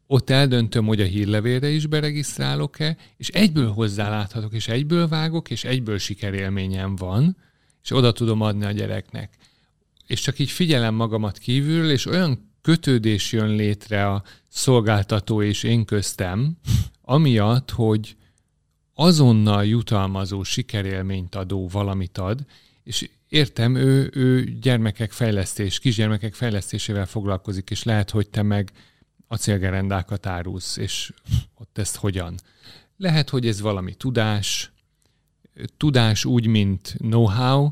S2: ott eldöntöm, hogy a hírlevélre is beregisztrálok-e, és egyből hozzáláthatok, és egyből vágok, és egyből sikerélményem van, és oda tudom adni a gyereknek és csak így figyelem magamat kívül, és olyan kötődés jön létre a szolgáltató és én köztem, amiatt, hogy azonnal jutalmazó, sikerélményt adó valamit ad, és értem, ő, ő gyermekek fejlesztés, kisgyermekek fejlesztésével foglalkozik, és lehet, hogy te meg acélgerendákat árulsz, és ott ezt hogyan. Lehet, hogy ez valami tudás, tudás úgy, mint know-how,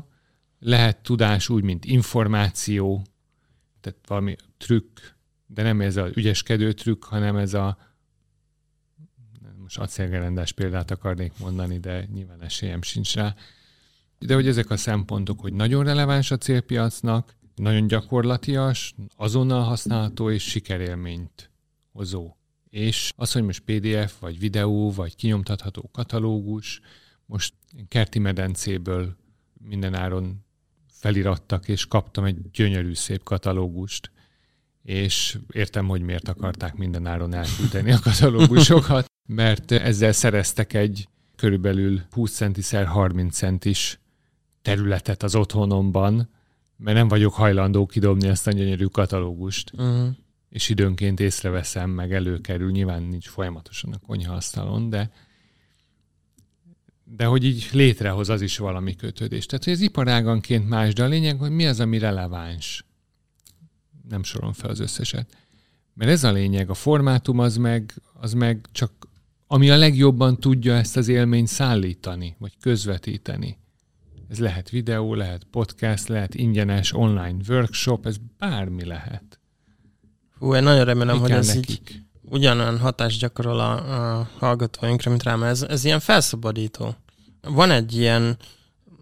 S2: lehet tudás úgy, mint információ, tehát valami trükk, de nem ez a ügyeskedő trükk, hanem ez a most acélgerendás példát akarnék mondani, de nyilván esélyem sincs rá. De hogy ezek a szempontok, hogy nagyon releváns a célpiacnak, nagyon gyakorlatias, azonnal használható és sikerélményt hozó. És az, hogy most PDF, vagy videó, vagy kinyomtatható katalógus, most kerti medencéből mindenáron felirattak, és kaptam egy gyönyörű szép katalógust, és értem, hogy miért akarták mindenáron elküldeni a katalógusokat, mert ezzel szereztek egy körülbelül 20 centiszer 30 centis területet az otthonomban, mert nem vagyok hajlandó kidobni ezt a gyönyörű katalógust. Uh-huh. És időnként észreveszem, meg előkerül, nyilván nincs folyamatosan a konyhaasztalon, de de hogy így létrehoz az is valami kötődést. Tehát, hogy ez iparáganként más, de a lényeg, hogy mi az, ami releváns. Nem soron fel az összeset. Mert ez a lényeg, a formátum az meg, az meg csak ami a legjobban tudja ezt az élményt szállítani, vagy közvetíteni. Ez lehet videó, lehet podcast, lehet ingyenes online workshop, ez bármi lehet.
S1: Hú, én nagyon remélem, Mi hogy ez nekik? így ugyanolyan hatást gyakorol a, a hallgatóinkra, mint rám. Ez, ez ilyen felszabadító. Van egy ilyen,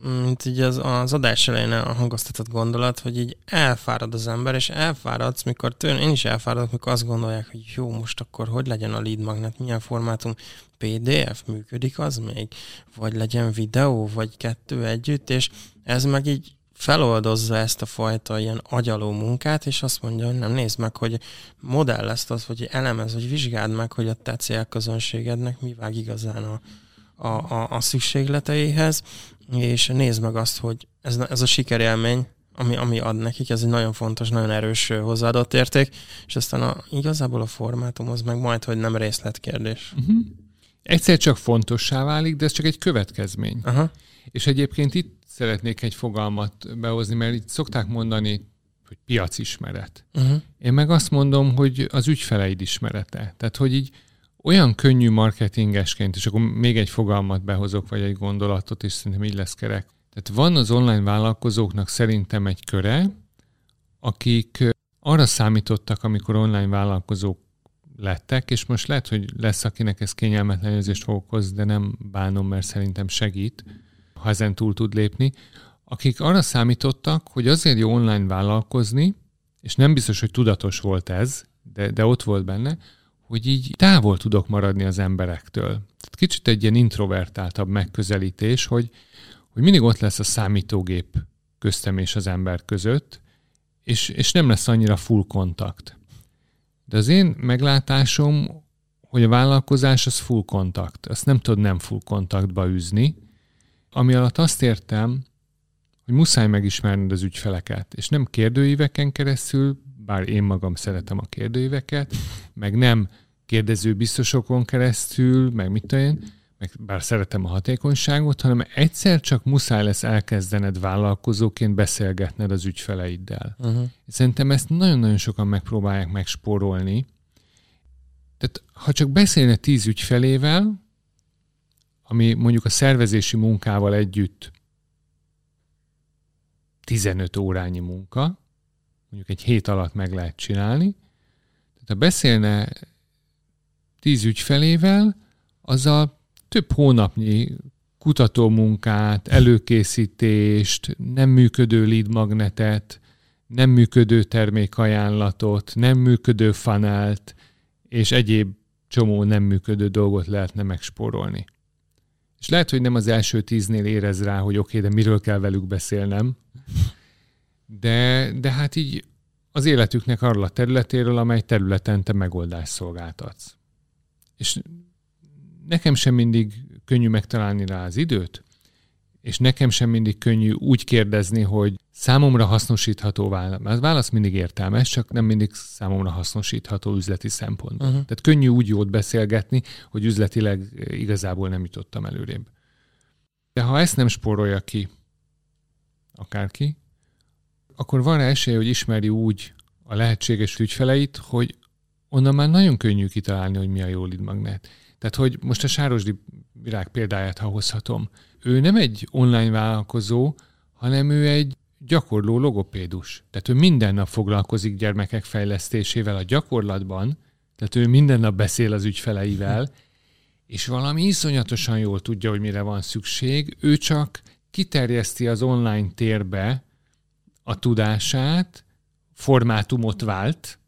S1: mint így az, az adás elején hangoztatott gondolat, hogy így elfárad az ember, és elfáradsz, mikor tőle, én is elfáradok, mikor azt gondolják, hogy jó, most akkor hogy legyen a lead magnet, milyen formátum, PDF működik az még, vagy legyen videó, vagy kettő együtt, és ez meg így feloldozza ezt a fajta ilyen agyaló munkát, és azt mondja, hogy nem nézd meg, hogy modell lesz az, hogy elemez, hogy vizsgáld meg, hogy a te célközönségednek mi vág igazán a, a, a, a szükségleteihez, és nézd meg azt, hogy ez, ez a sikerélmény, ami, ami ad nekik, ez egy nagyon fontos, nagyon erős hozzáadott érték, és aztán a, igazából a formátum az meg majd, hogy nem részletkérdés. Uh-huh.
S2: Egyszer csak fontossá válik, de ez csak egy következmény. Aha. És egyébként itt szeretnék egy fogalmat behozni, mert itt szokták mondani, hogy piacismeret. Uh-huh. Én meg azt mondom, hogy az ügyfeleid ismerete. Tehát, hogy így olyan könnyű marketingesként, és akkor még egy fogalmat behozok, vagy egy gondolatot, és szerintem így lesz kerek. Tehát van az online vállalkozóknak szerintem egy köre, akik arra számítottak, amikor online vállalkozók lettek, és most lehet, hogy lesz, akinek ez kényelmetlen érzést okozni, de nem bánom, mert szerintem segít, ha ezen túl tud lépni, akik arra számítottak, hogy azért jó online vállalkozni, és nem biztos, hogy tudatos volt ez, de, de ott volt benne, hogy így távol tudok maradni az emberektől. Tehát kicsit egy ilyen introvertáltabb megközelítés, hogy, hogy mindig ott lesz a számítógép köztem és az ember között, és, és nem lesz annyira full kontakt. De az én meglátásom, hogy a vállalkozás az full kontakt. Azt nem tudod nem full kontaktba üzni, ami alatt azt értem, hogy muszáj megismerned az ügyfeleket, és nem kérdőíveken keresztül, bár én magam szeretem a kérdőíveket, meg nem kérdező biztosokon keresztül, meg mit tudom én, meg bár szeretem a hatékonyságot, hanem egyszer csak muszáj lesz elkezdened vállalkozóként beszélgetned az ügyfeleiddel. Uh-huh. Szerintem ezt nagyon-nagyon sokan megpróbálják megspórolni. Tehát ha csak beszélne tíz ügyfelével, ami mondjuk a szervezési munkával együtt 15 órányi munka, mondjuk egy hét alatt meg lehet csinálni, tehát ha beszélne tíz ügyfelével, az a több hónapnyi kutatómunkát, előkészítést, nem működő lead magnetet, nem működő termékajánlatot, nem működő fanelt, és egyéb csomó nem működő dolgot lehetne megspórolni. És lehet, hogy nem az első tíznél érez rá, hogy oké, okay, de miről kell velük beszélnem, de, de hát így az életüknek arról a területéről, amely területen te megoldást szolgáltatsz. És nekem sem mindig könnyű megtalálni rá az időt, és nekem sem mindig könnyű úgy kérdezni, hogy számomra hasznosítható válasz. A válasz mindig értelmes, csak nem mindig számomra hasznosítható üzleti szempontból. Uh-huh. Tehát könnyű úgy jót beszélgetni, hogy üzletileg igazából nem jutottam előrébb. De ha ezt nem spórolja ki akárki, akkor van esély, hogy ismeri úgy a lehetséges ügyfeleit, hogy onnan már nagyon könnyű kitalálni, hogy mi a jó lead magnet. Tehát, hogy most a Sárosdi virág példáját, ha hozhatom, ő nem egy online vállalkozó, hanem ő egy gyakorló logopédus. Tehát ő minden nap foglalkozik gyermekek fejlesztésével a gyakorlatban, tehát ő minden nap beszél az ügyfeleivel, és valami iszonyatosan jól tudja, hogy mire van szükség, ő csak kiterjeszti az online térbe a tudását, formátumot vált,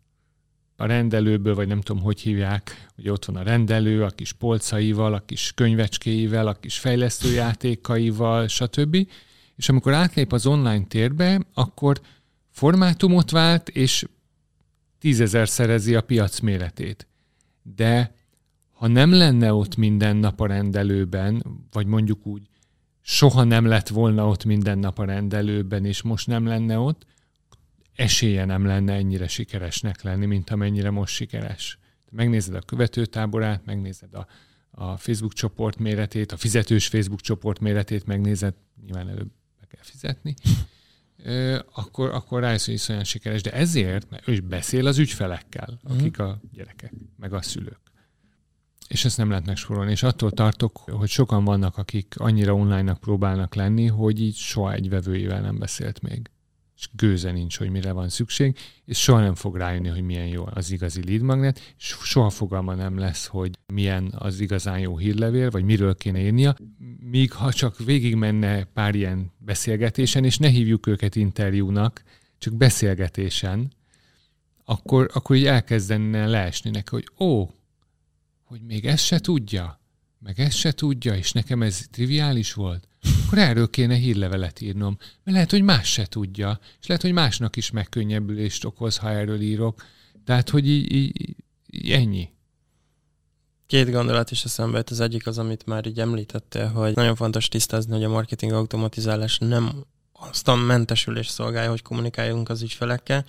S2: a rendelőből, vagy nem tudom, hogy hívják, hogy ott van a rendelő, a kis polcaival, a kis könyvecskéivel, a kis fejlesztőjátékaival, stb. És amikor átlép az online térbe, akkor formátumot vált, és tízezer szerezi a piac méretét. De ha nem lenne ott minden nap a rendelőben, vagy mondjuk úgy, soha nem lett volna ott minden nap a rendelőben, és most nem lenne ott, esélye nem lenne ennyire sikeresnek lenni, mint amennyire most sikeres. Megnézed a követőtáborát, megnézed a, a Facebook csoport méretét, a fizetős Facebook csoport méretét, megnézed, nyilván előbb be kell fizetni, akkor, akkor rájössz, hogy iszonyan sikeres. De ezért, mert ő is beszél az ügyfelekkel, mhm. akik a gyerekek, meg a szülők. És ezt nem lehet megsporolni. És attól tartok, hogy sokan vannak, akik annyira online-nak próbálnak lenni, hogy így soha egy vevőjével nem beszélt még és gőze nincs, hogy mire van szükség, és soha nem fog rájönni, hogy milyen jó az igazi lead magnet, és soha fogalma nem lesz, hogy milyen az igazán jó hírlevél, vagy miről kéne írnia, míg ha csak végigmenne pár ilyen beszélgetésen, és ne hívjuk őket interjúnak, csak beszélgetésen, akkor, akkor így elkezdene leesni neki, hogy ó, hogy még ezt se tudja, meg ezt se tudja, és nekem ez triviális volt akkor erről kéne hírlevelet írnom. Mert lehet, hogy más se tudja, és lehet, hogy másnak is megkönnyebbülést okoz, ha erről írok. Tehát, hogy így, így, így ennyi.
S1: Két gondolat is eszembe jött. Az egyik az, amit már így említettél, hogy nagyon fontos tisztázni, hogy a marketing automatizálás nem azt a mentesülés szolgálja, hogy kommunikáljunk az ügyfelekkel,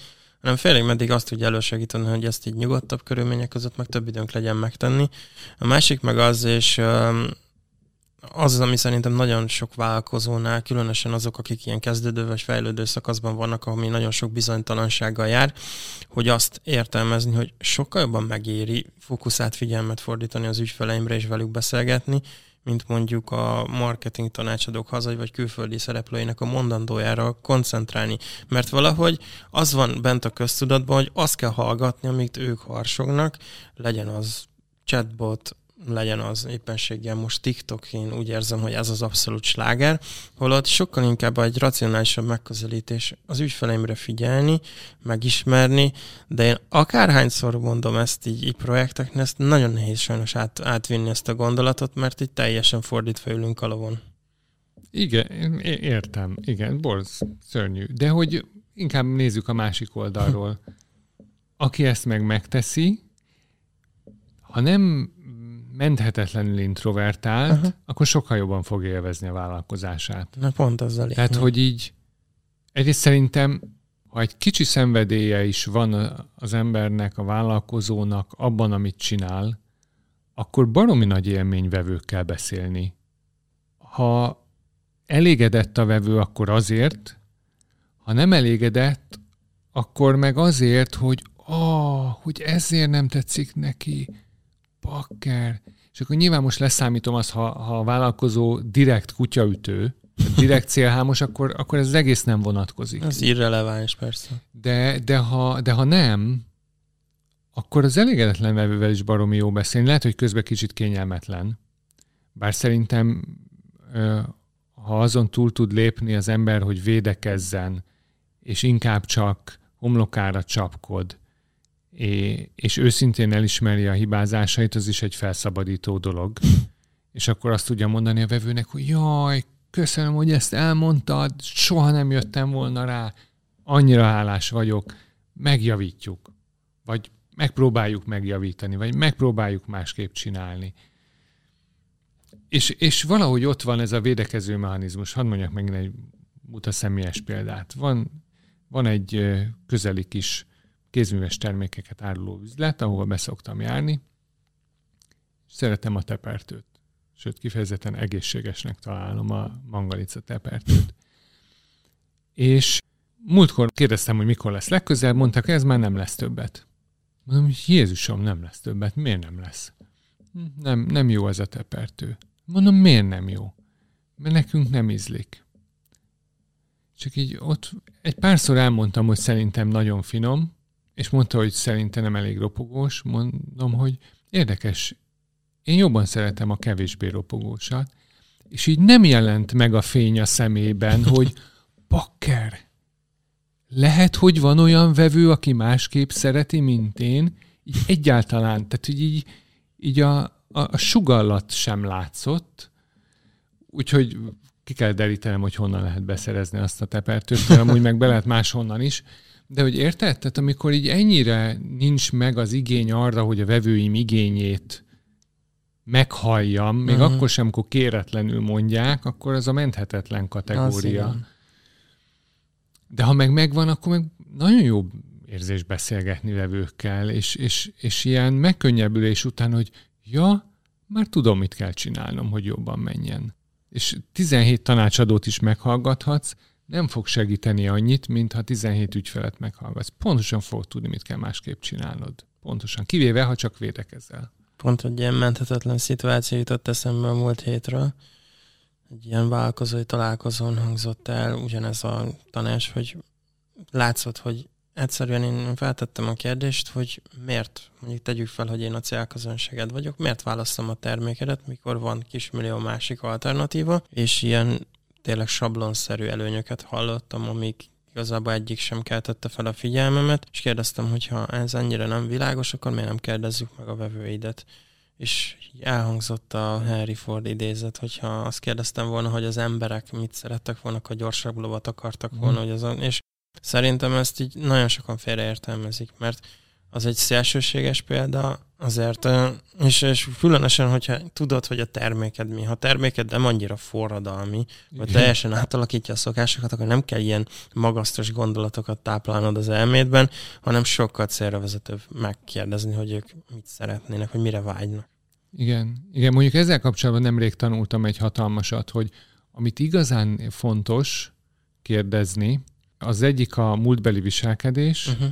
S1: hanem félig meddig azt tudja elősegíteni, hogy ezt így nyugodtabb körülmények között meg több időnk legyen megtenni. A másik meg az, és az az, ami szerintem nagyon sok vállalkozónál, különösen azok, akik ilyen kezdődő vagy fejlődő szakaszban vannak, ami nagyon sok bizonytalansággal jár, hogy azt értelmezni, hogy sokkal jobban megéri fókuszát, figyelmet fordítani az ügyfeleimre és velük beszélgetni, mint mondjuk a marketing tanácsadók hazai vagy külföldi szereplőinek a mondandójára koncentrálni. Mert valahogy az van bent a köztudatban, hogy azt kell hallgatni, amit ők harsognak, legyen az chatbot, legyen az éppenséggel most TikTok, én úgy érzem, hogy ez az abszolút sláger, holott sokkal inkább egy racionálisabb megközelítés az ügyfeleimre figyelni, megismerni, de én akárhányszor mondom ezt így, így projekteknél, ezt nagyon nehéz sajnos át, átvinni ezt a gondolatot, mert itt teljesen fordítva ülünk a lovon.
S2: Igen, értem. Igen, borz, szörnyű. De hogy inkább nézzük a másik oldalról. Aki ezt meg megteszi, ha nem menthetetlenül introvertált, uh-huh. akkor sokkal jobban fogja élvezni a vállalkozását.
S1: Na pont azzal
S2: Tehát, hogy így egyrészt szerintem, ha egy kicsi szenvedélye is van az embernek, a vállalkozónak abban, amit csinál, akkor baromi nagy élmény vevőkkel beszélni. Ha elégedett a vevő, akkor azért, ha nem elégedett, akkor meg azért, hogy ah, hogy ezért nem tetszik neki, bakker. És akkor nyilván most leszámítom azt, ha, ha a vállalkozó direkt kutyaütő, direkt célhámos, akkor, akkor ez az egész nem vonatkozik.
S1: Ez irreleváns, persze.
S2: De, de, ha, de ha nem, akkor az elégedetlen vevővel is baromi jó beszélni. Lehet, hogy közben kicsit kényelmetlen. Bár szerintem, ha azon túl tud lépni az ember, hogy védekezzen, és inkább csak homlokára csapkod, és őszintén elismeri a hibázásait, az is egy felszabadító dolog. És akkor azt tudja mondani a vevőnek, hogy jaj, köszönöm, hogy ezt elmondtad, soha nem jöttem volna rá, annyira hálás vagyok, megjavítjuk. Vagy megpróbáljuk megjavítani, vagy megpróbáljuk másképp csinálni. És, és valahogy ott van ez a védekező mechanizmus. Hadd mondjak meg egy muta személyes példát. Van, van egy közeli kis kézműves termékeket áruló üzlet, ahova beszoktam járni. Szeretem a tepertőt. Sőt, kifejezetten egészségesnek találom a mangalica tepertőt. És múltkor kérdeztem, hogy mikor lesz legközelebb, mondták, ez már nem lesz többet. Mondom, Jézusom, nem lesz többet. Miért nem lesz? Nem, nem jó ez a tepertő. Mondom, miért nem jó? Mert nekünk nem ízlik. csak így ott egy párszor elmondtam, hogy szerintem nagyon finom, és mondta, hogy szerintem nem elég ropogós, mondom, hogy érdekes, én jobban szeretem a kevésbé ropogósat, és így nem jelent meg a fény a szemében, hogy bakker, lehet, hogy van olyan vevő, aki másképp szereti, mint én, így egyáltalán, tehát így, így, így a, a, a sugallat sem látszott, úgyhogy ki kell derítenem, hogy honnan lehet beszerezni azt a tepertőt, mert amúgy meg be lehet máshonnan is. De hogy érted? Tehát amikor így ennyire nincs meg az igény arra, hogy a vevőim igényét meghalljam, még uh-huh. akkor sem, amikor kéretlenül mondják, akkor ez a menthetetlen kategória. De ha meg megvan, akkor meg nagyon jó érzés beszélgetni vevőkkel, és, és, és ilyen megkönnyebbülés után, hogy ja, már tudom, mit kell csinálnom, hogy jobban menjen. És 17 tanácsadót is meghallgathatsz, nem fog segíteni annyit, mint ha 17 ügyfelet meghallgatsz. Pontosan fogod tudni, mit kell másképp csinálnod. Pontosan. Kivéve, ha csak védekezel.
S1: Pont egy ilyen menthetetlen szituáció jutott eszembe a múlt hétről. Egy ilyen vállalkozói találkozón hangzott el ugyanez a tanács, hogy látszott, hogy egyszerűen én feltettem a kérdést, hogy miért, mondjuk tegyük fel, hogy én a célközönséged vagyok, miért választom a termékedet, mikor van kismillió másik alternatíva, és ilyen tényleg sablonszerű előnyöket hallottam, amik igazából egyik sem keltette fel a figyelmemet, és kérdeztem, hogy ha ez ennyire nem világos, akkor miért nem kérdezzük meg a vevőidet. És elhangzott a Harry Ford idézet, hogyha azt kérdeztem volna, hogy az emberek mit szerettek volna, hogy gyorsabb lovat akartak volna, mm. hogy azon, és Szerintem ezt így nagyon sokan félreértelmezik, mert az egy szélsőséges példa, azért, és, és különösen, hogyha tudod, hogy a terméked mi. Ha terméked nem annyira forradalmi, vagy teljesen átalakítja a szokásokat, akkor nem kell ilyen magasztos gondolatokat táplálnod az elmédben, hanem sokkal célra vezetőbb megkérdezni, hogy ők mit szeretnének, hogy mire vágynak.
S2: Igen, igen, mondjuk ezzel kapcsolatban nemrég tanultam egy hatalmasat, hogy amit igazán fontos kérdezni, az egyik a múltbeli viselkedés, uh-huh.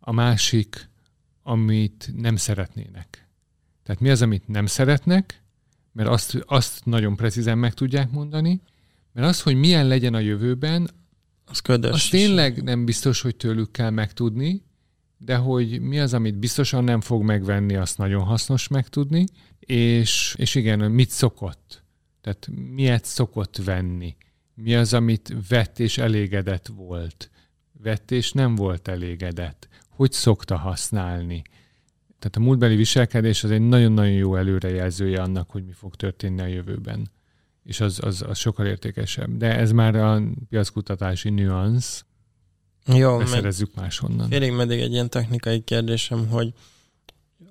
S2: a másik, amit nem szeretnének. Tehát mi az, amit nem szeretnek, mert azt, azt nagyon precízen meg tudják mondani, mert az, hogy milyen legyen a jövőben, az, ködös az tényleg nem biztos, hogy tőlük kell megtudni, de hogy mi az, amit biztosan nem fog megvenni, azt nagyon hasznos megtudni, és, és igen, mit szokott. Tehát miért szokott venni mi az, amit vett és elégedett volt. Vett és nem volt elégedett. Hogy szokta használni. Tehát a múltbeli viselkedés az egy nagyon-nagyon jó előrejelzője annak, hogy mi fog történni a jövőben. És az, az, az sokkal értékesebb. De ez már a piackutatási nüansz. Jó, Beszerezzük máshonnan.
S1: Félig meddig egy ilyen technikai kérdésem, hogy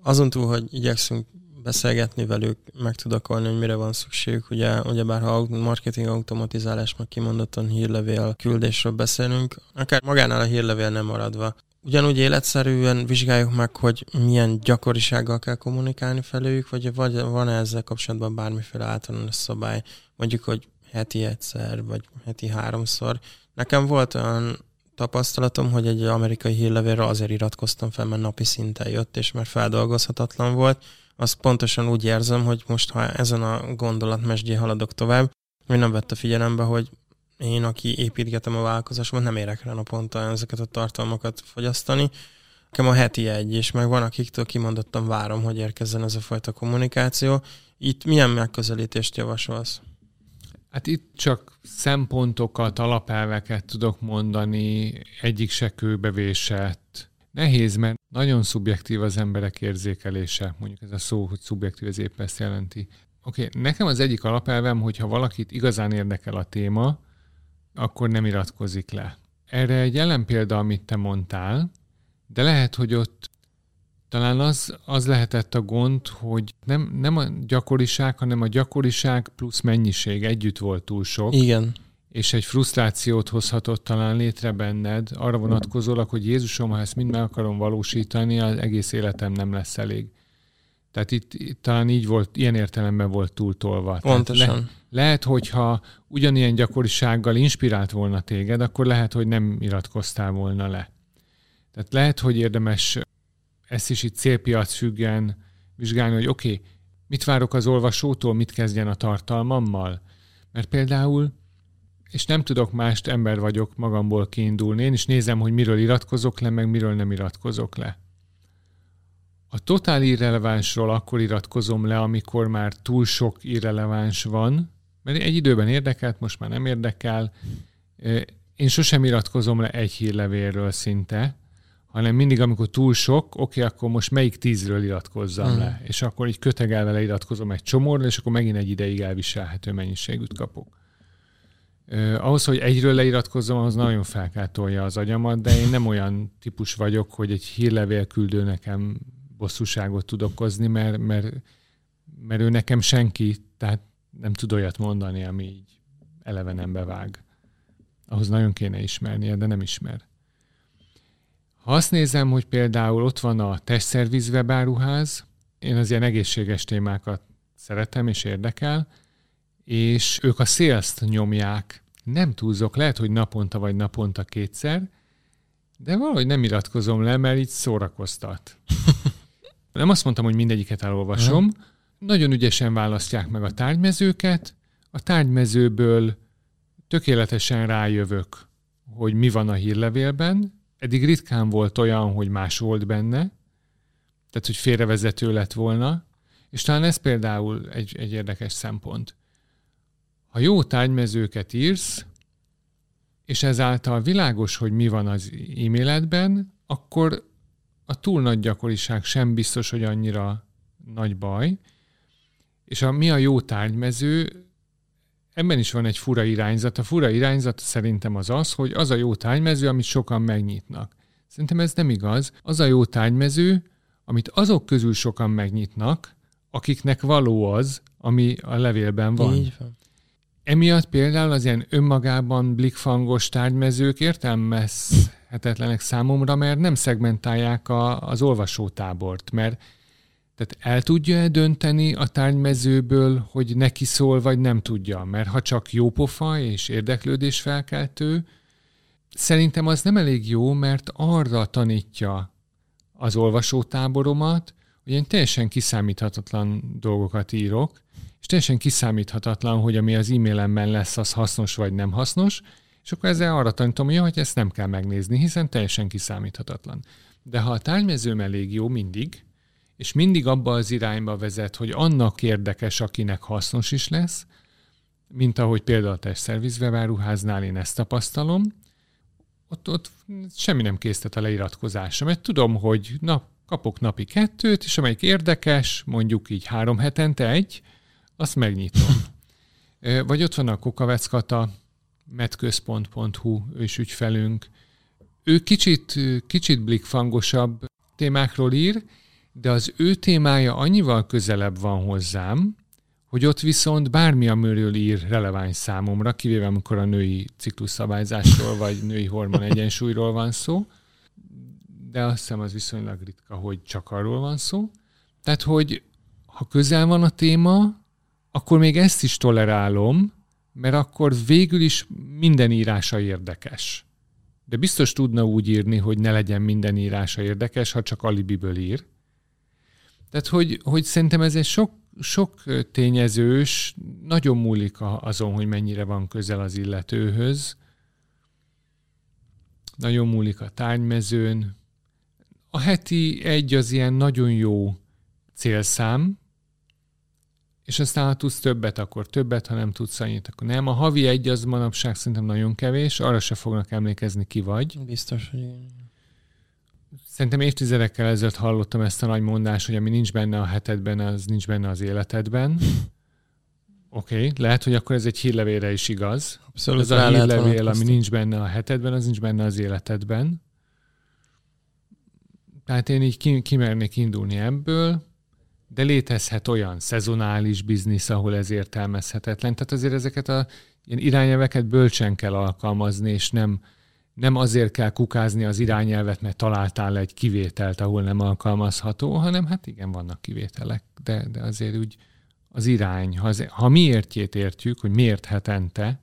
S1: azon túl, hogy igyekszünk beszélgetni velük, meg tudakolni, hogy mire van szükségük. Ugye, ugyebár ha marketing automatizálás, meg kimondottan hírlevél küldésről beszélünk, akár magánál a hírlevél nem maradva, ugyanúgy életszerűen vizsgáljuk meg, hogy milyen gyakorisággal kell kommunikálni felőjük, vagy, van-e ezzel kapcsolatban bármiféle általános szabály, mondjuk, hogy heti egyszer, vagy heti háromszor. Nekem volt olyan tapasztalatom, hogy egy amerikai hírlevélre azért iratkoztam fel, mert napi szinten jött, és mert feldolgozhatatlan volt, azt pontosan úgy érzem, hogy most, ha ezen a gondolatmesdjén haladok tovább, hogy nem vette figyelembe, hogy én, aki építgetem a vállalkozásomat, nem érek rá naponta ezeket a tartalmakat fogyasztani. Nekem a heti egy, és meg van, akiktől kimondottan várom, hogy érkezzen ez a fajta kommunikáció. Itt milyen megközelítést javasolsz?
S2: Hát itt csak szempontokat, alapelveket tudok mondani, egyik se kőbevésett, Nehéz, mert nagyon szubjektív az emberek érzékelése. Mondjuk ez a szó, hogy szubjektív, ez épp ezt jelenti. Oké, okay, nekem az egyik alapelvem, hogy ha valakit igazán érdekel a téma, akkor nem iratkozik le. Erre egy ellenpélda, amit te mondtál, de lehet, hogy ott talán az, az lehetett a gond, hogy nem, nem a gyakoriság, hanem a gyakoriság plusz mennyiség együtt volt túl sok.
S1: Igen
S2: és egy frusztrációt hozhatott talán létre benned, arra vonatkozólag, hogy Jézusom, ha ezt mind meg akarom valósítani, az egész életem nem lesz elég. Tehát itt, itt talán így volt, ilyen értelemben volt túltolva.
S1: Pontosan. Le,
S2: lehet, hogyha ugyanilyen gyakorisággal inspirált volna téged, akkor lehet, hogy nem iratkoztál volna le. Tehát lehet, hogy érdemes ezt is itt célpiac függen vizsgálni, hogy oké, okay, mit várok az olvasótól, mit kezdjen a tartalmammal? Mert például és nem tudok mást, ember vagyok, magamból kiindulni. Én is nézem, hogy miről iratkozok le, meg miről nem iratkozok le. A totál irrelevánsról akkor iratkozom le, amikor már túl sok irreleváns van, mert egy időben érdekelt, most már nem érdekel. Én sosem iratkozom le egy hírlevélről szinte, hanem mindig, amikor túl sok, oké, akkor most melyik tízről iratkozzam uh-huh. le, és akkor így kötegelve leiratkozom egy csomóra, és akkor megint egy ideig elviselhető mennyiségűt kapok. Uh, ahhoz, hogy egyről leiratkozzam, az nagyon felkátolja az agyamat, de én nem olyan típus vagyok, hogy egy hírlevél küldő nekem bosszúságot tud okozni, mert, mert, mert ő nekem senki, tehát nem tud olyat mondani, ami így eleve bevág. Ahhoz nagyon kéne ismernie, de nem ismer. Ha azt nézem, hogy például ott van a testszerviz webáruház, én az ilyen egészséges témákat szeretem és érdekel, és ők a sales nyomják. Nem túlzok, lehet, hogy naponta vagy naponta kétszer, de valahogy nem iratkozom le, mert így szórakoztat. Nem azt mondtam, hogy mindegyiket elolvasom. Uh-huh. Nagyon ügyesen választják meg a tárgymezőket. A tárgymezőből tökéletesen rájövök, hogy mi van a hírlevélben. Eddig ritkán volt olyan, hogy más volt benne, tehát hogy félrevezető lett volna, és talán ez például egy, egy érdekes szempont. Ha jó tárgymezőket írsz, és ezáltal világos, hogy mi van az e-mailedben, akkor a túl nagy gyakoriság sem biztos, hogy annyira nagy baj. És a, mi a jó tárgymező, ebben is van egy fura irányzat. A fura irányzat szerintem az az, hogy az a jó tárgymező, amit sokan megnyitnak. Szerintem ez nem igaz. Az a jó tárgymező, amit azok közül sokan megnyitnak, akiknek való az, ami a levélben van. Így van. Emiatt például az ilyen önmagában blikfangos tárgymezők értelmezhetetlenek számomra, mert nem szegmentálják a, az olvasótábort, mert tehát el tudja-e dönteni a tárgymezőből, hogy neki szól, vagy nem tudja? Mert ha csak jó pofa és érdeklődés felkeltő, szerintem az nem elég jó, mert arra tanítja az olvasótáboromat, hogy én teljesen kiszámíthatatlan dolgokat írok, és teljesen kiszámíthatatlan, hogy ami az e-mailemben lesz, az hasznos vagy nem hasznos, és akkor ezzel arra tanítom, hogy ezt nem kell megnézni, hiszen teljesen kiszámíthatatlan. De ha a tárgymezőm elég jó mindig, és mindig abba az irányba vezet, hogy annak érdekes, akinek hasznos is lesz, mint ahogy például a testszerviz webáruháznál én ezt tapasztalom, ott, ott semmi nem készített a leiratkozásra, mert tudom, hogy na, kapok napi kettőt, és amelyik érdekes, mondjuk így három hetente egy, azt megnyitom. Vagy ott van a Kokaveckata, metközpont.hu, ős ügyfelünk. Ő kicsit, kicsit blikfangosabb témákról ír, de az ő témája annyival közelebb van hozzám, hogy ott viszont bármi, amiről ír releváns számomra, kivéve amikor a női ciklusszabályzásról vagy női hormon egyensúlyról van szó, de azt hiszem az viszonylag ritka, hogy csak arról van szó. Tehát, hogy ha közel van a téma, akkor még ezt is tolerálom, mert akkor végül is minden írása érdekes. De biztos tudna úgy írni, hogy ne legyen minden írása érdekes, ha csak alibiből ír. Tehát, hogy, hogy szerintem ez egy sok, sok tényezős, nagyon múlik azon, hogy mennyire van közel az illetőhöz. Nagyon múlik a tárgymezőn. A heti egy az ilyen nagyon jó célszám, és aztán ha tudsz többet, akkor többet, ha nem tudsz annyit, akkor nem. A havi egy az manapság szerintem nagyon kevés, arra se fognak emlékezni, ki vagy.
S1: Biztos, hogy igen.
S2: Szerintem évtizedekkel ezelőtt hallottam ezt a nagy mondást, hogy ami nincs benne a hetedben, az nincs benne az életedben. Oké, okay. lehet, hogy akkor ez egy hírlevélre is igaz. Abszolút ez a hírlevél, ami nincs benne a hetedben, az nincs benne az életedben. Tehát én így kimernék indulni ebből, de létezhet olyan szezonális biznisz, ahol ez értelmezhetetlen. Tehát azért ezeket a ilyen irányelveket bölcsen kell alkalmazni, és nem, nem azért kell kukázni az irányelvet, mert találtál egy kivételt, ahol nem alkalmazható, hanem hát igen, vannak kivételek, de, de azért úgy az irány, ha, az, ha miértjét értjük, hogy miért hetente,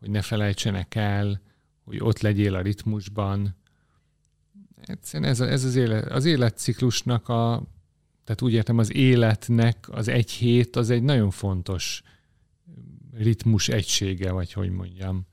S2: hogy ne felejtsenek el, hogy ott legyél a ritmusban, egyszerűen ez, ez az, élet, az életciklusnak a tehát úgy értem, az életnek az egy hét az egy nagyon fontos ritmus egysége, vagy hogy mondjam.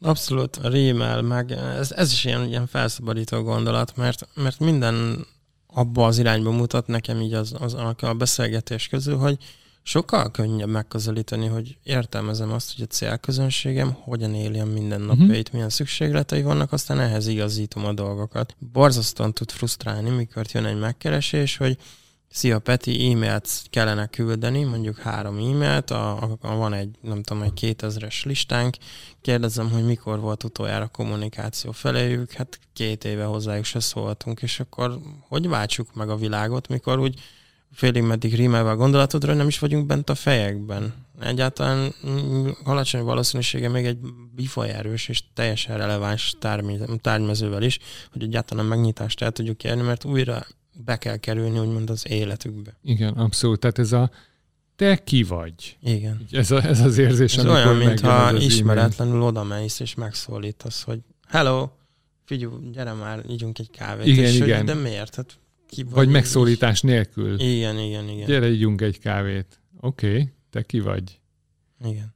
S1: Abszolút rímel, meg ez, ez is ilyen, ilyen felszabadító gondolat, mert, mert minden abba az irányba mutat nekem így az, az, a beszélgetés közül, hogy sokkal könnyebb megközelíteni, hogy értelmezem azt, hogy a célközönségem hogyan éli a mindennapjait, uh-huh. milyen szükségletei vannak, aztán ehhez igazítom a dolgokat. Borzasztóan tud frusztrálni, mikor jön egy megkeresés, hogy Szia Peti, e-mailt kellene küldeni, mondjuk három e-mailt, a, a, a, van egy, nem tudom, egy 2000-es listánk, kérdezem, hogy mikor volt utoljára kommunikáció feléjük, hát két éve hozzájuk se szóltunk, és akkor hogy váltsuk meg a világot, mikor úgy félig meddig rímelve a gondolatodra, nem is vagyunk bent a fejekben. Egyáltalán alacsony valószínűsége még egy bifajerős és teljesen releváns tárgymezővel is, hogy egyáltalán megnyitást el tudjuk érni, mert újra be kell kerülni, úgymond az életükbe.
S2: Igen, abszolút. Tehát ez a te ki vagy.
S1: Igen.
S2: Ez, a, ez az érzés,
S1: ez olyan, mintha ismeretlenül oda mész és megszólítasz, hogy hello, figyelj, gyere már, ígyunk egy kávét.
S2: Igen,
S1: és
S2: igen.
S1: Hogy, de miért? Hát
S2: ki vagy, vagy megszólítás is? nélkül.
S1: Igen, igen, igen.
S2: Gyere, ígyunk egy kávét. Oké, okay, te ki vagy.
S1: Igen.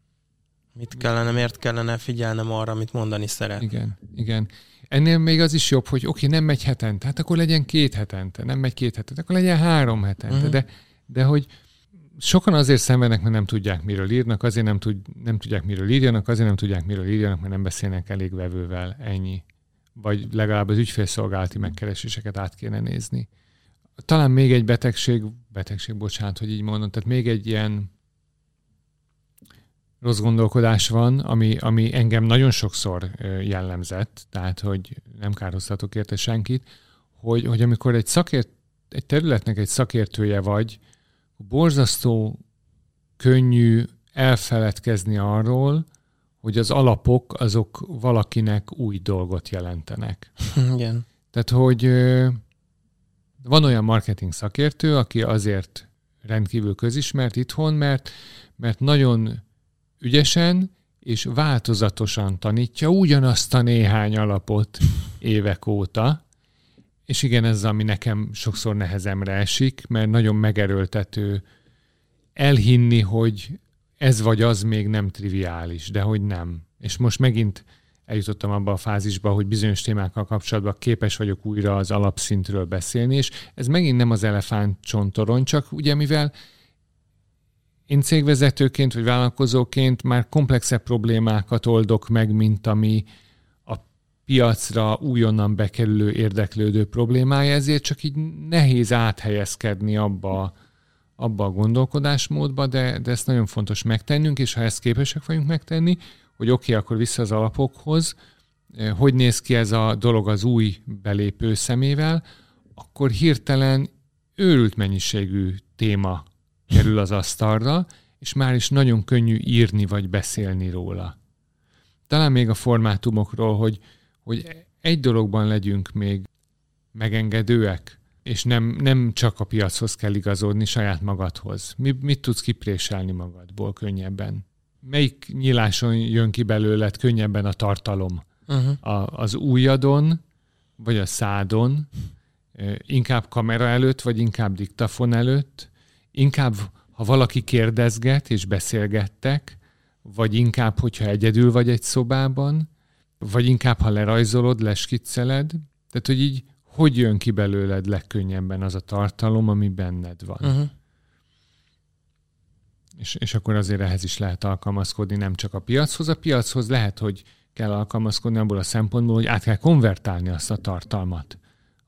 S1: Mit kellene, miért kellene figyelnem arra, amit mondani szeret?
S2: Igen, igen. Ennél még az is jobb, hogy oké, okay, nem megy hetente, hát akkor legyen két hetente, nem megy két hetente, akkor legyen három hetente, uh-huh. de, de hogy sokan azért szenvednek, mert nem tudják, miről írnak, azért nem, tud, nem tudják, miről írjanak, azért nem tudják, miről írjanak, mert nem beszélnek elég vevővel, ennyi. Vagy legalább az ügyfélszolgálati megkereséseket át kéne nézni. Talán még egy betegség, betegség, bocsánat, hogy így mondom, tehát még egy ilyen rossz gondolkodás van, ami, ami engem nagyon sokszor jellemzett, tehát hogy nem károztatok érte senkit, hogy, hogy amikor egy, szakért, egy területnek egy szakértője vagy, borzasztó könnyű elfeledkezni arról, hogy az alapok azok valakinek új dolgot jelentenek.
S1: Igen.
S2: Tehát, hogy van olyan marketing szakértő, aki azért rendkívül közismert itthon, mert, mert nagyon ügyesen és változatosan tanítja ugyanazt a néhány alapot évek óta, és igen, ez ami nekem sokszor nehezemre esik, mert nagyon megerőltető elhinni, hogy ez vagy az még nem triviális, de hogy nem. És most megint eljutottam abba a fázisba, hogy bizonyos témákkal kapcsolatban képes vagyok újra az alapszintről beszélni, és ez megint nem az elefánt csontoron, csak ugye mivel én cégvezetőként vagy vállalkozóként már komplexebb problémákat oldok meg, mint ami a piacra újonnan bekerülő, érdeklődő problémája, ezért csak így nehéz áthelyezkedni abba, abba a gondolkodásmódba, de, de ezt nagyon fontos megtennünk, és ha ezt képesek vagyunk megtenni, hogy oké, okay, akkor vissza az alapokhoz, eh, hogy néz ki ez a dolog az új belépő szemével, akkor hirtelen őrült mennyiségű téma kerül az asztalra, és már is nagyon könnyű írni vagy beszélni róla. Talán még a formátumokról, hogy, hogy egy dologban legyünk még megengedőek, és nem, nem csak a piachoz kell igazodni, saját magadhoz. Mi, mit tudsz kipréselni magadból könnyebben? Melyik nyíláson jön ki belőled könnyebben a tartalom? Uh-huh. A, az ujjadon, vagy a szádon? Inkább kamera előtt, vagy inkább diktafon előtt? inkább, ha valaki kérdezget és beszélgettek, vagy inkább, hogyha egyedül vagy egy szobában, vagy inkább, ha lerajzolod, leskicceled, tehát, hogy így hogy jön ki belőled legkönnyebben az a tartalom, ami benned van. Uh-huh. És, és akkor azért ehhez is lehet alkalmazkodni, nem csak a piachoz. A piachoz lehet, hogy kell alkalmazkodni abból a szempontból, hogy át kell konvertálni azt a tartalmat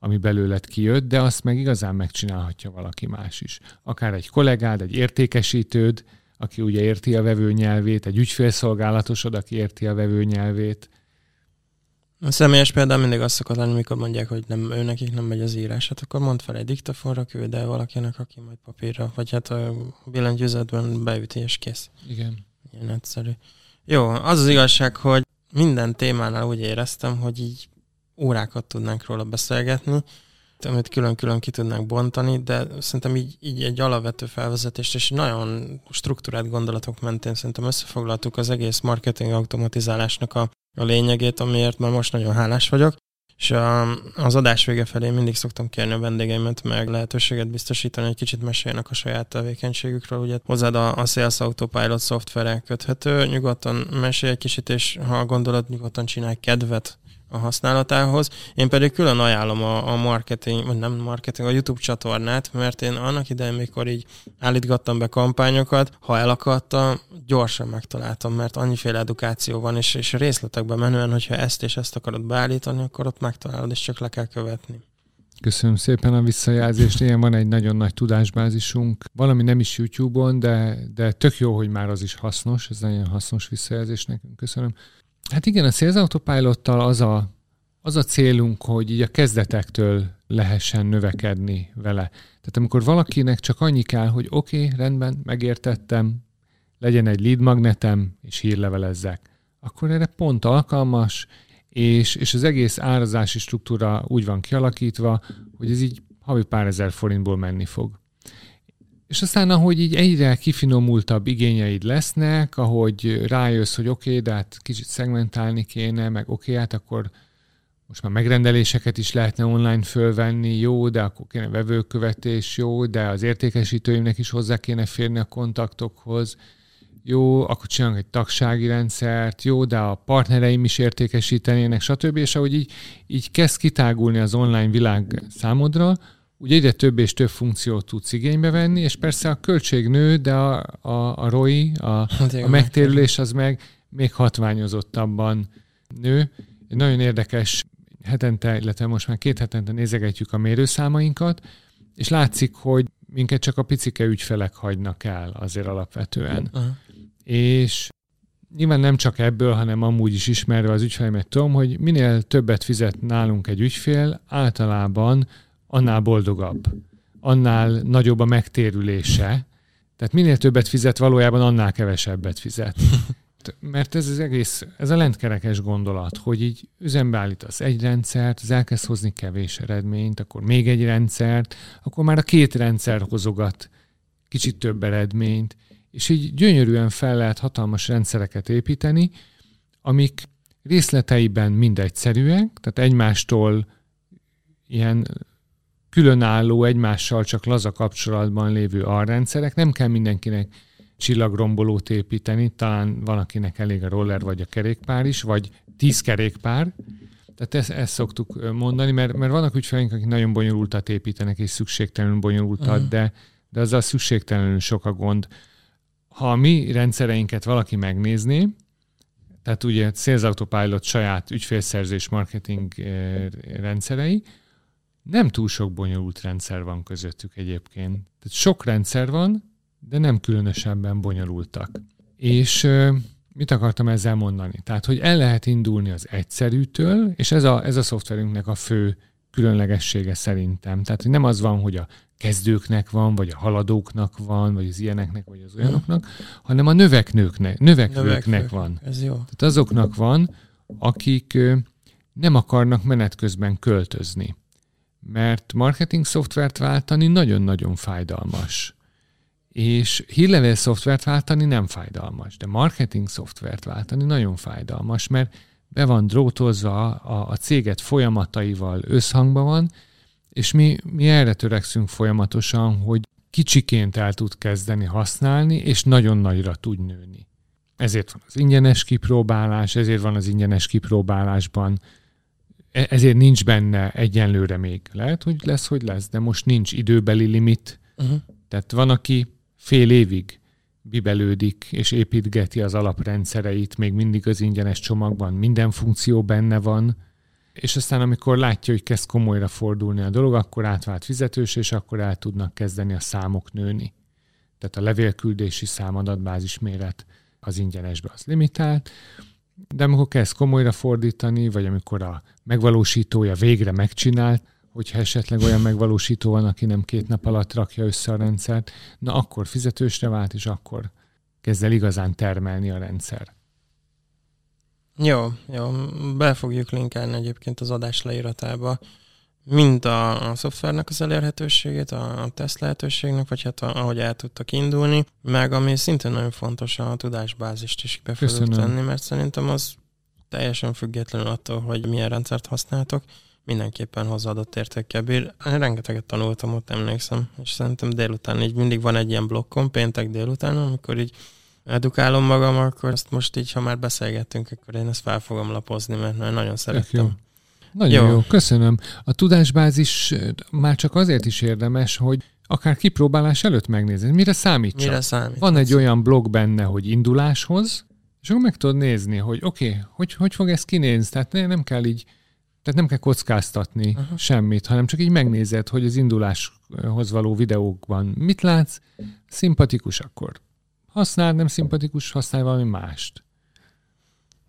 S2: ami belőled kijött, de azt meg igazán megcsinálhatja valaki más is. Akár egy kollégád, egy értékesítőd, aki ugye érti a vevő nyelvét, egy ügyfélszolgálatosod, aki érti a vevő nyelvét.
S1: A személyes például mindig azt szokott lenni, mikor mondják, hogy nem, ő nekik nem megy az írás, hát akkor mond fel egy diktafonra, küld el valakinek, aki majd papírra, vagy hát a billentyűzetben beüti és kész.
S2: Igen.
S1: Ilyen egyszerű. Jó, az az igazság, hogy minden témánál úgy éreztem, hogy így órákat tudnánk róla beszélgetni, amit külön-külön ki tudnánk bontani, de szerintem így, így egy alapvető felvezetést és nagyon struktúrált gondolatok mentén szerintem összefoglaltuk az egész marketing automatizálásnak a, a lényegét, amiért már most nagyon hálás vagyok. És a, az adás vége felé mindig szoktam kérni a vendégeimet meg lehetőséget biztosítani, hogy kicsit meséljenek a saját tevékenységükről. Ugye hozzád a, a Sales Autopilot szoftverrel köthető, nyugodtan mesélj egy kicsit, és ha gondolod, nyugodtan csinálj kedvet a használatához. Én pedig külön ajánlom a, a marketing, vagy nem marketing, a YouTube csatornát, mert én annak idején, mikor így állítgattam be kampányokat, ha elakadtam, gyorsan megtaláltam, mert annyiféle edukáció van, és, és részletekben menően, hogyha ezt és ezt akarod beállítani, akkor ott megtalálod, és csak le kell követni.
S2: Köszönöm szépen a visszajelzést. Ilyen van egy nagyon nagy tudásbázisunk. Valami nem is YouTube-on, de, de tök jó, hogy már az is hasznos. Ez nagyon hasznos visszajelzés nekünk. Köszönöm. Hát igen, a Sales Autopilottal az a, az a célunk, hogy így a kezdetektől lehessen növekedni vele. Tehát amikor valakinek csak annyi kell, hogy oké, okay, rendben, megértettem, legyen egy lead magnetem, és hírlevelezzek, akkor erre pont alkalmas, és, és az egész árazási struktúra úgy van kialakítva, hogy ez így havi pár ezer forintból menni fog. És aztán, ahogy így egyre kifinomultabb igényeid lesznek, ahogy rájössz, hogy oké, de hát kicsit szegmentálni kéne, meg oké, hát akkor most már megrendeléseket is lehetne online fölvenni, jó, de akkor kéne vevőkövetés, jó, de az értékesítőimnek is hozzá kéne férni a kontaktokhoz, jó, akkor csinálunk egy tagsági rendszert, jó, de a partnereim is értékesítenének, stb. És ahogy így, így kezd kitágulni az online világ számodra, ugye egyre több és több funkciót tudsz igénybe venni, és persze a költség nő, de a, a, a ROI, a, hát a megtérülés az meg még hatványozottabban nő. Egy nagyon érdekes hetente, illetve most már két hetente nézegetjük a mérőszámainkat, és látszik, hogy minket csak a picike ügyfelek hagynak el azért alapvetően. Uh-huh. És nyilván nem csak ebből, hanem amúgy is ismerve az ügyfelemet tudom, hogy minél többet fizet nálunk egy ügyfél, általában annál boldogabb, annál nagyobb a megtérülése. Tehát minél többet fizet, valójában annál kevesebbet fizet. Mert ez az egész, ez a lentkerekes gondolat, hogy így üzembe állítasz egy rendszert, az elkezd hozni kevés eredményt, akkor még egy rendszert, akkor már a két rendszer hozogat kicsit több eredményt, és így gyönyörűen fel lehet hatalmas rendszereket építeni, amik részleteiben mind egyszerűek, tehát egymástól ilyen különálló, egymással csak laza kapcsolatban lévő alrendszerek. Nem kell mindenkinek csillagrombolót építeni, talán van, akinek elég a roller vagy a kerékpár is, vagy tíz kerékpár. Tehát ezt, ezt szoktuk mondani, mert, mert vannak ügyfeleink, akik nagyon bonyolultat építenek, és szükségtelenül bonyolultat, uh-huh. de, de azzal szükségtelenül sok a gond. Ha a mi rendszereinket valaki megnézné, tehát ugye Sales Autopilot saját ügyfélszerzés marketing rendszerei, nem túl sok bonyolult rendszer van közöttük egyébként. Tehát sok rendszer van, de nem különösebben bonyolultak. És mit akartam ezzel mondani? Tehát, hogy el lehet indulni az egyszerűtől, és ez a, ez a szoftverünknek a fő különlegessége szerintem. Tehát, hogy nem az van, hogy a kezdőknek van, vagy a haladóknak van, vagy az ilyeneknek, vagy az olyanoknak, hanem a növeknőknek, növekvőknek Növekvők. van.
S1: Ez jó.
S2: Tehát azoknak van, akik nem akarnak menet közben költözni mert marketing szoftvert váltani nagyon-nagyon fájdalmas. És hírlevél szoftvert váltani nem fájdalmas, de marketing szoftvert váltani nagyon fájdalmas, mert be van drótozva, a, a céget folyamataival összhangban van, és mi, mi erre törekszünk folyamatosan, hogy kicsiként el tud kezdeni használni, és nagyon nagyra tud nőni. Ezért van az ingyenes kipróbálás, ezért van az ingyenes kipróbálásban ezért nincs benne egyenlőre még. Lehet, hogy lesz, hogy lesz, de most nincs időbeli limit. Uh-huh. Tehát van, aki fél évig bibelődik és építgeti az alaprendszereit, még mindig az ingyenes csomagban minden funkció benne van, és aztán amikor látja, hogy kezd komolyra fordulni a dolog, akkor átvált fizetős, és akkor el tudnak kezdeni a számok nőni. Tehát a levélküldési számadatbázis méret az ingyenesbe az limitált, de amikor kezd komolyra fordítani, vagy amikor a megvalósítója végre megcsinált, hogyha esetleg olyan megvalósító van, aki nem két nap alatt rakja össze a rendszert, na akkor fizetősre vált, és akkor kezd el igazán termelni a rendszer.
S1: Jó, jó. Be fogjuk linkelni egyébként az adás leíratába mind a, a szoftvernek az elérhetőségét, a, teszt lehetőségnek, vagy hát a, ahogy el tudtak indulni, meg ami szintén nagyon fontos, a tudásbázist is be fogjuk tenni, mert szerintem az teljesen függetlenül attól, hogy milyen rendszert használtok, mindenképpen hozzáadott értékkel bír. Én rengeteget tanultam ott, emlékszem, és szerintem délután így mindig van egy ilyen blokkom, péntek délután, amikor így edukálom magam, akkor ezt most így, ha már beszélgettünk, akkor én ezt fel fogom lapozni, mert nagyon szerettem.
S2: Nagyon jó. jó, köszönöm. A tudásbázis már csak azért is érdemes, hogy akár kipróbálás előtt megnézni. Mire számít
S1: Mire számít?
S2: Van egy olyan blog benne, hogy induláshoz, és akkor meg tudod nézni, hogy oké, okay, hogy, hogy fog ez kinézni. Tehát nem kell így, tehát nem kell kockáztatni uh-huh. semmit, hanem csak így megnézed, hogy az induláshoz való videókban mit látsz, szimpatikus akkor. Használd, nem szimpatikus, használj valami mást.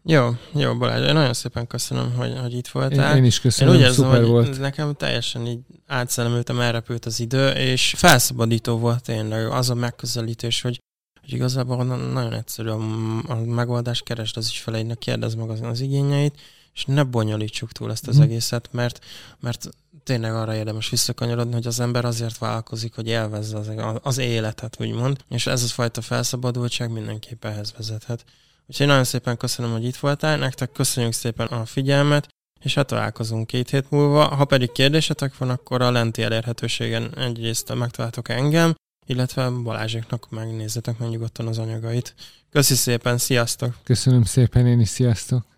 S1: Jó, jó Balázs, én nagyon szépen köszönöm, hogy, hogy itt voltál.
S2: Én, én is köszönöm, én úgy érzem, szuper hogy volt.
S1: Nekem teljesen így átszellemültem, elrepült az idő, és felszabadító volt tényleg az a megközelítés, hogy, hogy igazából nagyon egyszerű a, a megoldás, keresd az ügyfeleidnek, kérdezd meg az, az igényeit, és ne bonyolítsuk túl ezt az mm. egészet, mert, mert tényleg arra érdemes visszakanyarodni, hogy az ember azért vállalkozik, hogy élvezze az, az életet, úgymond, és ez a fajta felszabadultság mindenképp ehhez vezethet. Úgyhogy nagyon szépen köszönöm, hogy itt voltál, nektek köszönjük szépen a figyelmet, és hát találkozunk két hét múlva. Ha pedig kérdésetek van, akkor a lenti elérhetőségen egyrészt megtaláltok engem, illetve Balázséknak megnézzetek meg nyugodtan az anyagait. Köszi szépen, sziasztok!
S2: Köszönöm szépen, én is sziasztok!